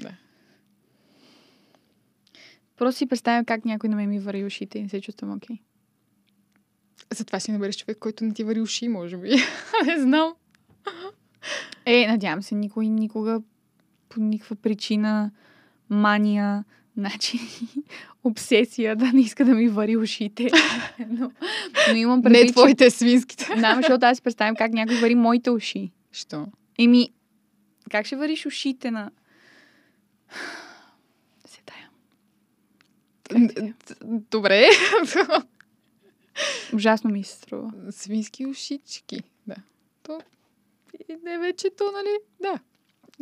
Да. Просто си представям как някой на мен ми вари ушите и не се чувствам окей. Затова си намериш човек, който не ти вари уши, може би. не знам. Е, надявам се, никой никога по никаква причина, мания, начин, обсесия да не иска да ми вари ушите. но, но имам предвид, не твоите свинските. Да, защото аз представям как някой вари моите уши. Що? Еми, как ще вариш ушите на... Се тая. Добре. Ужасно ми се струва. Свински ушички. Да. То... И не вече то, нали? Да.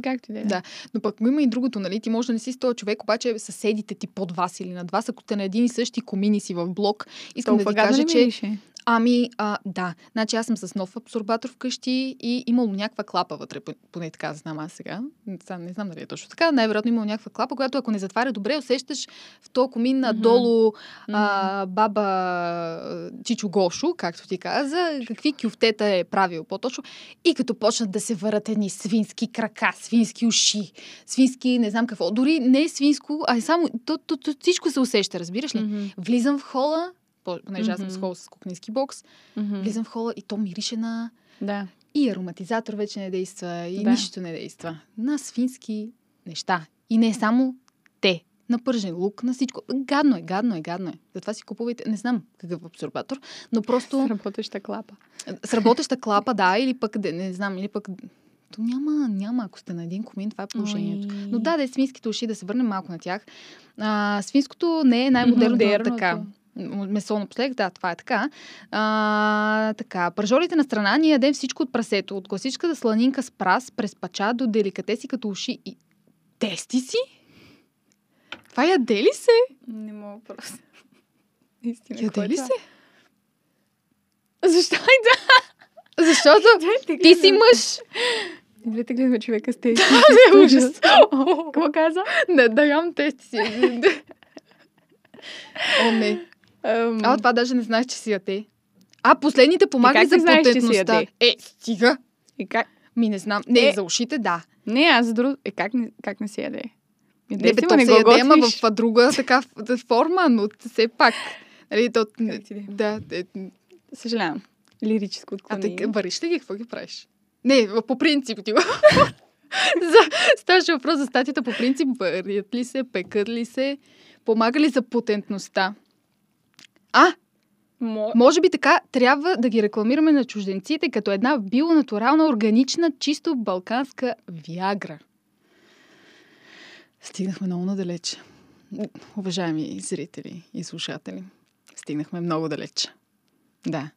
Както и да е. Да. Но пък има и другото, нали? Ти може да не си с този човек, обаче съседите ти под вас или над вас, ако те на един и същи комини си в блок, искам Толкова да ви гадно кажа, че... мирише? Ами, а, да. Значи аз съм с нов абсорбатор вкъщи и имало някаква клапа вътре, по- поне така знам аз сега. Сега не знам дали е точно така. Най-вероятно имало някаква клапа, която ако не затваря добре, усещаш в този комин надолу а, баба Чичо Гошо, както ти каза, какви кюфтета е правил по-точно. И като почнат да се върят едни свински крака, свински уши, свински не знам какво. Дори не е свинско, а е само... То, то, то, всичко се усеща, разбираш ли? Мгм. Влизам в хола, по- понеже аз съм с хол с кухненски бокс, Мгм. влизам в хола и то мирише на... Да. И ароматизатор вече не действа, и Да. нищо не действа. На свински неща. И не само те. На пържен лук, на всичко. Гадно е, гадно е, гадно е. Затова си купувайте, не знам какъв абсорбатор, но просто С работеща клапа. с работеща клапа, да, или пък, не знам, или пък... То няма, няма, ако сте на един комин, това е положението. Ой. Но да, да, свинските уши, да се върнем малко на тях. А, свинското не е най-модерното Модерното. така. Месо напоследък, да, това е така. А, така, пържолите на страна, ние ядем всичко от прасето. От класическата сланинка с прас, през пача до деликатеси като уши и тести си? Това яде ли се? Не мога просто. Истина. Яде ли се? Защо да? Защото ти си мъж. Двете гледаме човека с тези. е ужас. Какво каза? Не, да ям тести си. О, не. Ам, А, това даже не знаеш, че си яде. А, последните помагали за знаеш, си потентността. Е, стига. И как? Ми не знам. Не, Е. за ушите, да. Не, аз за друго... Е, как не, как не се яде? Яде Не, бе, то не се яде, ама в а, друга така форма, но все пак. Нали, то, да е? Съжалявам. Лирическо а отклонение. така, вариш ли ги? Какво ги правиш? Не, по принцип ти за, ставаше въпрос за статията по принцип. Варят ли се, пекат ли се, помага ли за потентността? А, Мо... Може би така трябва да ги рекламираме на чужденците като една бионатурална, органична, чисто балканска виагра. Стигнахме много надалеч. Уважаеми зрители и слушатели, стигнахме много далеч. Да.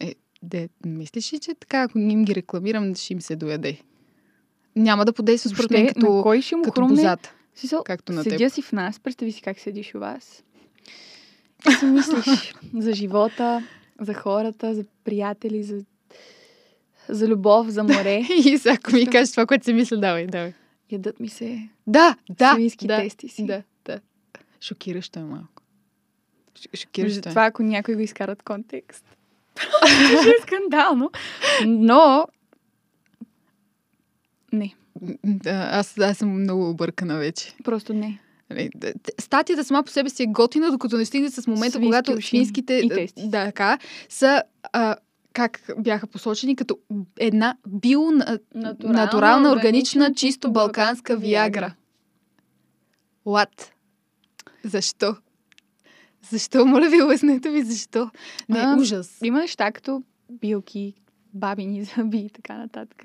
Е, де, мислиш ли, че така, ако им ги рекламирам, ще им се дояде? Няма да подейства според мен като, кой ще му като хрумне? бозата, В Смисъл, както на Седя теб. си в нас, представи си как седиш у вас. Как си мислиш за живота, за хората, за приятели, за, за любов, за море. И сега, ако ми кажеш това, което си мисля, давай, давай. Ядат ми се Да, да, свински да, тести си. Да, да. Шокиращо е малко. Шокиращо е. това, ако някой го изкара от контекст. Е скандално. Но... Не, Да, аз, аз съм много объркана вече. просто не. Нали, Статията сама по себе си е готина, докато не стигне с момента, Свински когато уши и тести. да, така, са а, как бяха посочени като една бионатурална, Натурална, органична, органична, чисто балканска виагра. What? Защо? Защо? Моля ви, леснете ми, защо? Не, А, ужас. Има неща като билки, бабини зъби и така нататък.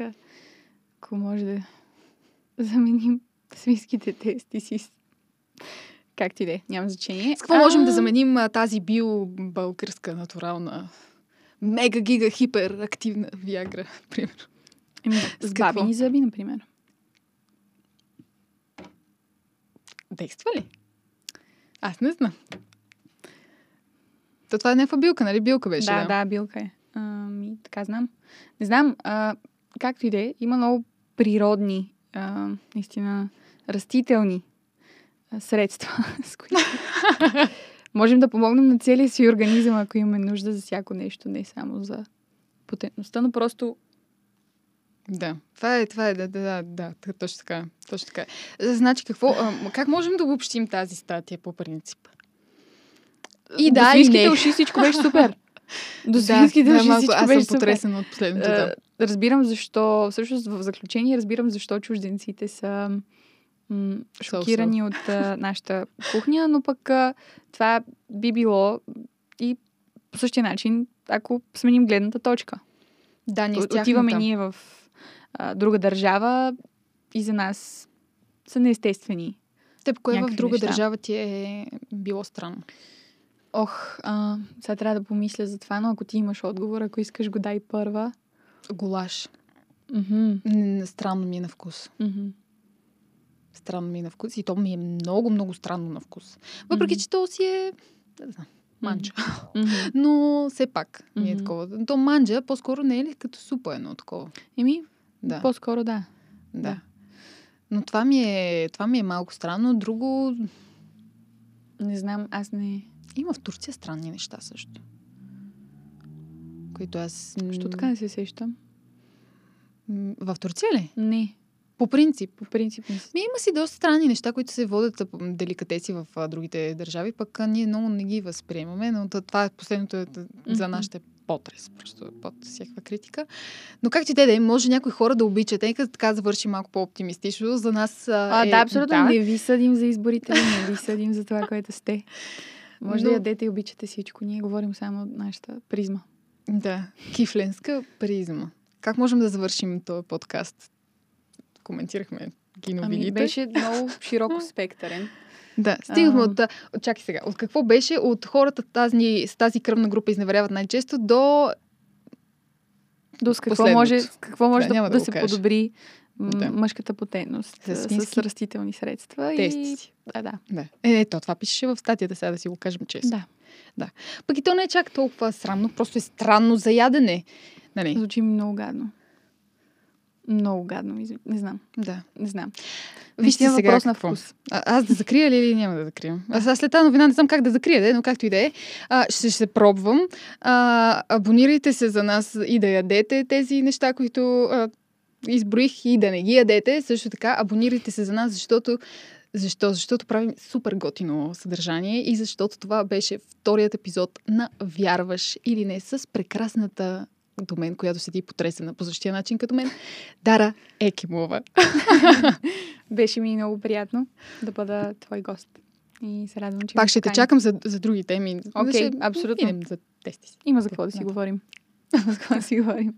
Ако може да заменим свинските тести си с... Както и да е, няма значение. С какво можем да А, заменим а, тази био-българска натурална мега гига хипер активна виагра, примерно? Еми, С с бабини зъби, например. Действа ли? Аз не знам. То това е някаква билка, нали? Билка беше. да, да, билка е. Ами, така знам. Не знам, а, както и да е, има много природни, а, наистина, растителни а, средства, с които можем да помогнем на целия си организъм, ако имаме нужда за всяко нещо, не само за потентността, но просто Да, това е, това е, да, да, да, да, точно така, точно така. Значи какво, как можем да обобщим тази статия по принцип? И да, и не. уши всичко беше супер. До Да, свинските да, уши малко, всичко аз беше съм потресена от последното, да. Е, разбирам защо, всъщност в заключение разбирам защо чужденците са м- шокирани от а, нашата кухня, но пък това би било и по същия начин, ако сменим гледната точка. Да, ние От- Отиваме ние в а, друга държава и за нас са неестествени. Теб, кое в друга неща. държава ти е било странно? Ох, а, сега трябва да помисля за това, но ако ти имаш отговор, ако искаш го дай първа. Голаш. Н- Странно ми е на вкус. Мгм. Странно ми е на вкус. И то ми е много, много странно на вкус. Въпреки, Мгм. че то си е... Не знам. Манджа. Мгм. Но все пак ми е Мгм. такова. То манджа по-скоро не е ли като супа едно такова? Еми, Да. по-скоро да. Да. Да. Но това ми, е, това ми е малко странно. Друго, Не знам, аз не... има в Турция странни неща също. Които аз... Що така не се сещам? В Турция ли? Не, По принцип. по принцип. Ми има си доста странни неща, които се водят деликатеси в а, другите държави, пък а, ние много не ги възприемаме, но това е последното е, за нашите потрес, просто под всякаква критика. Но как ти те да е, може някои хора да обичат, нека така завърши малко по-оптимистично, за нас А, е, да, абсолютно. да. Не ви съдим за изборите, не ви съдим за това, което сте. Може Но- да ядете и обичате всичко. Ние говорим само от нашата призма. Да, кифленска призма. Как можем да завършим този подкаст? Коментирахме киновидите. Ами, беше много широко спектърен. Да, стигнахме от... Чакай сега. От какво беше? От хората тази, с тази кръвна група изневеряват най-често до... До с какво Последното. може, с какво може Да, да, да да, се кажа. подобри м- Да. мъжката потенност С с, растителни средства. Тести И... Да, да. Да. Е, е, то това пишеше в статията, сега да си го кажем честно. да. Пък и то не е чак толкова срамно, просто е странно за ядене. Нали? Звучи ми много гадно. Много гадно. изв- Не знам. Да. Не знам. Вижте сега въпрос на вкус. А, аз да закрия ли или няма да закрием? Аз, аз след тази новина не знам как да закрия, де, но както и да е. А, ще се пробвам. А, абонирайте се за нас и да ядете тези неща, които а, изброих и да не ги ядете. Също така, абонирайте се за нас, защото защо? Защото правим супер готино съдържание и защото това беше вторият епизод на Вярваш или не с прекрасната до мен, която седи потресена по същия начин като мен, Дара Екимова. Беше ми много приятно да бъда твой гост. И се радвам, че Пак ще те чакам за, за други теми. Окей, ще абсолютно. Минем за тести си. Има за какво да си Да. говорим. Има за какво да си говорим.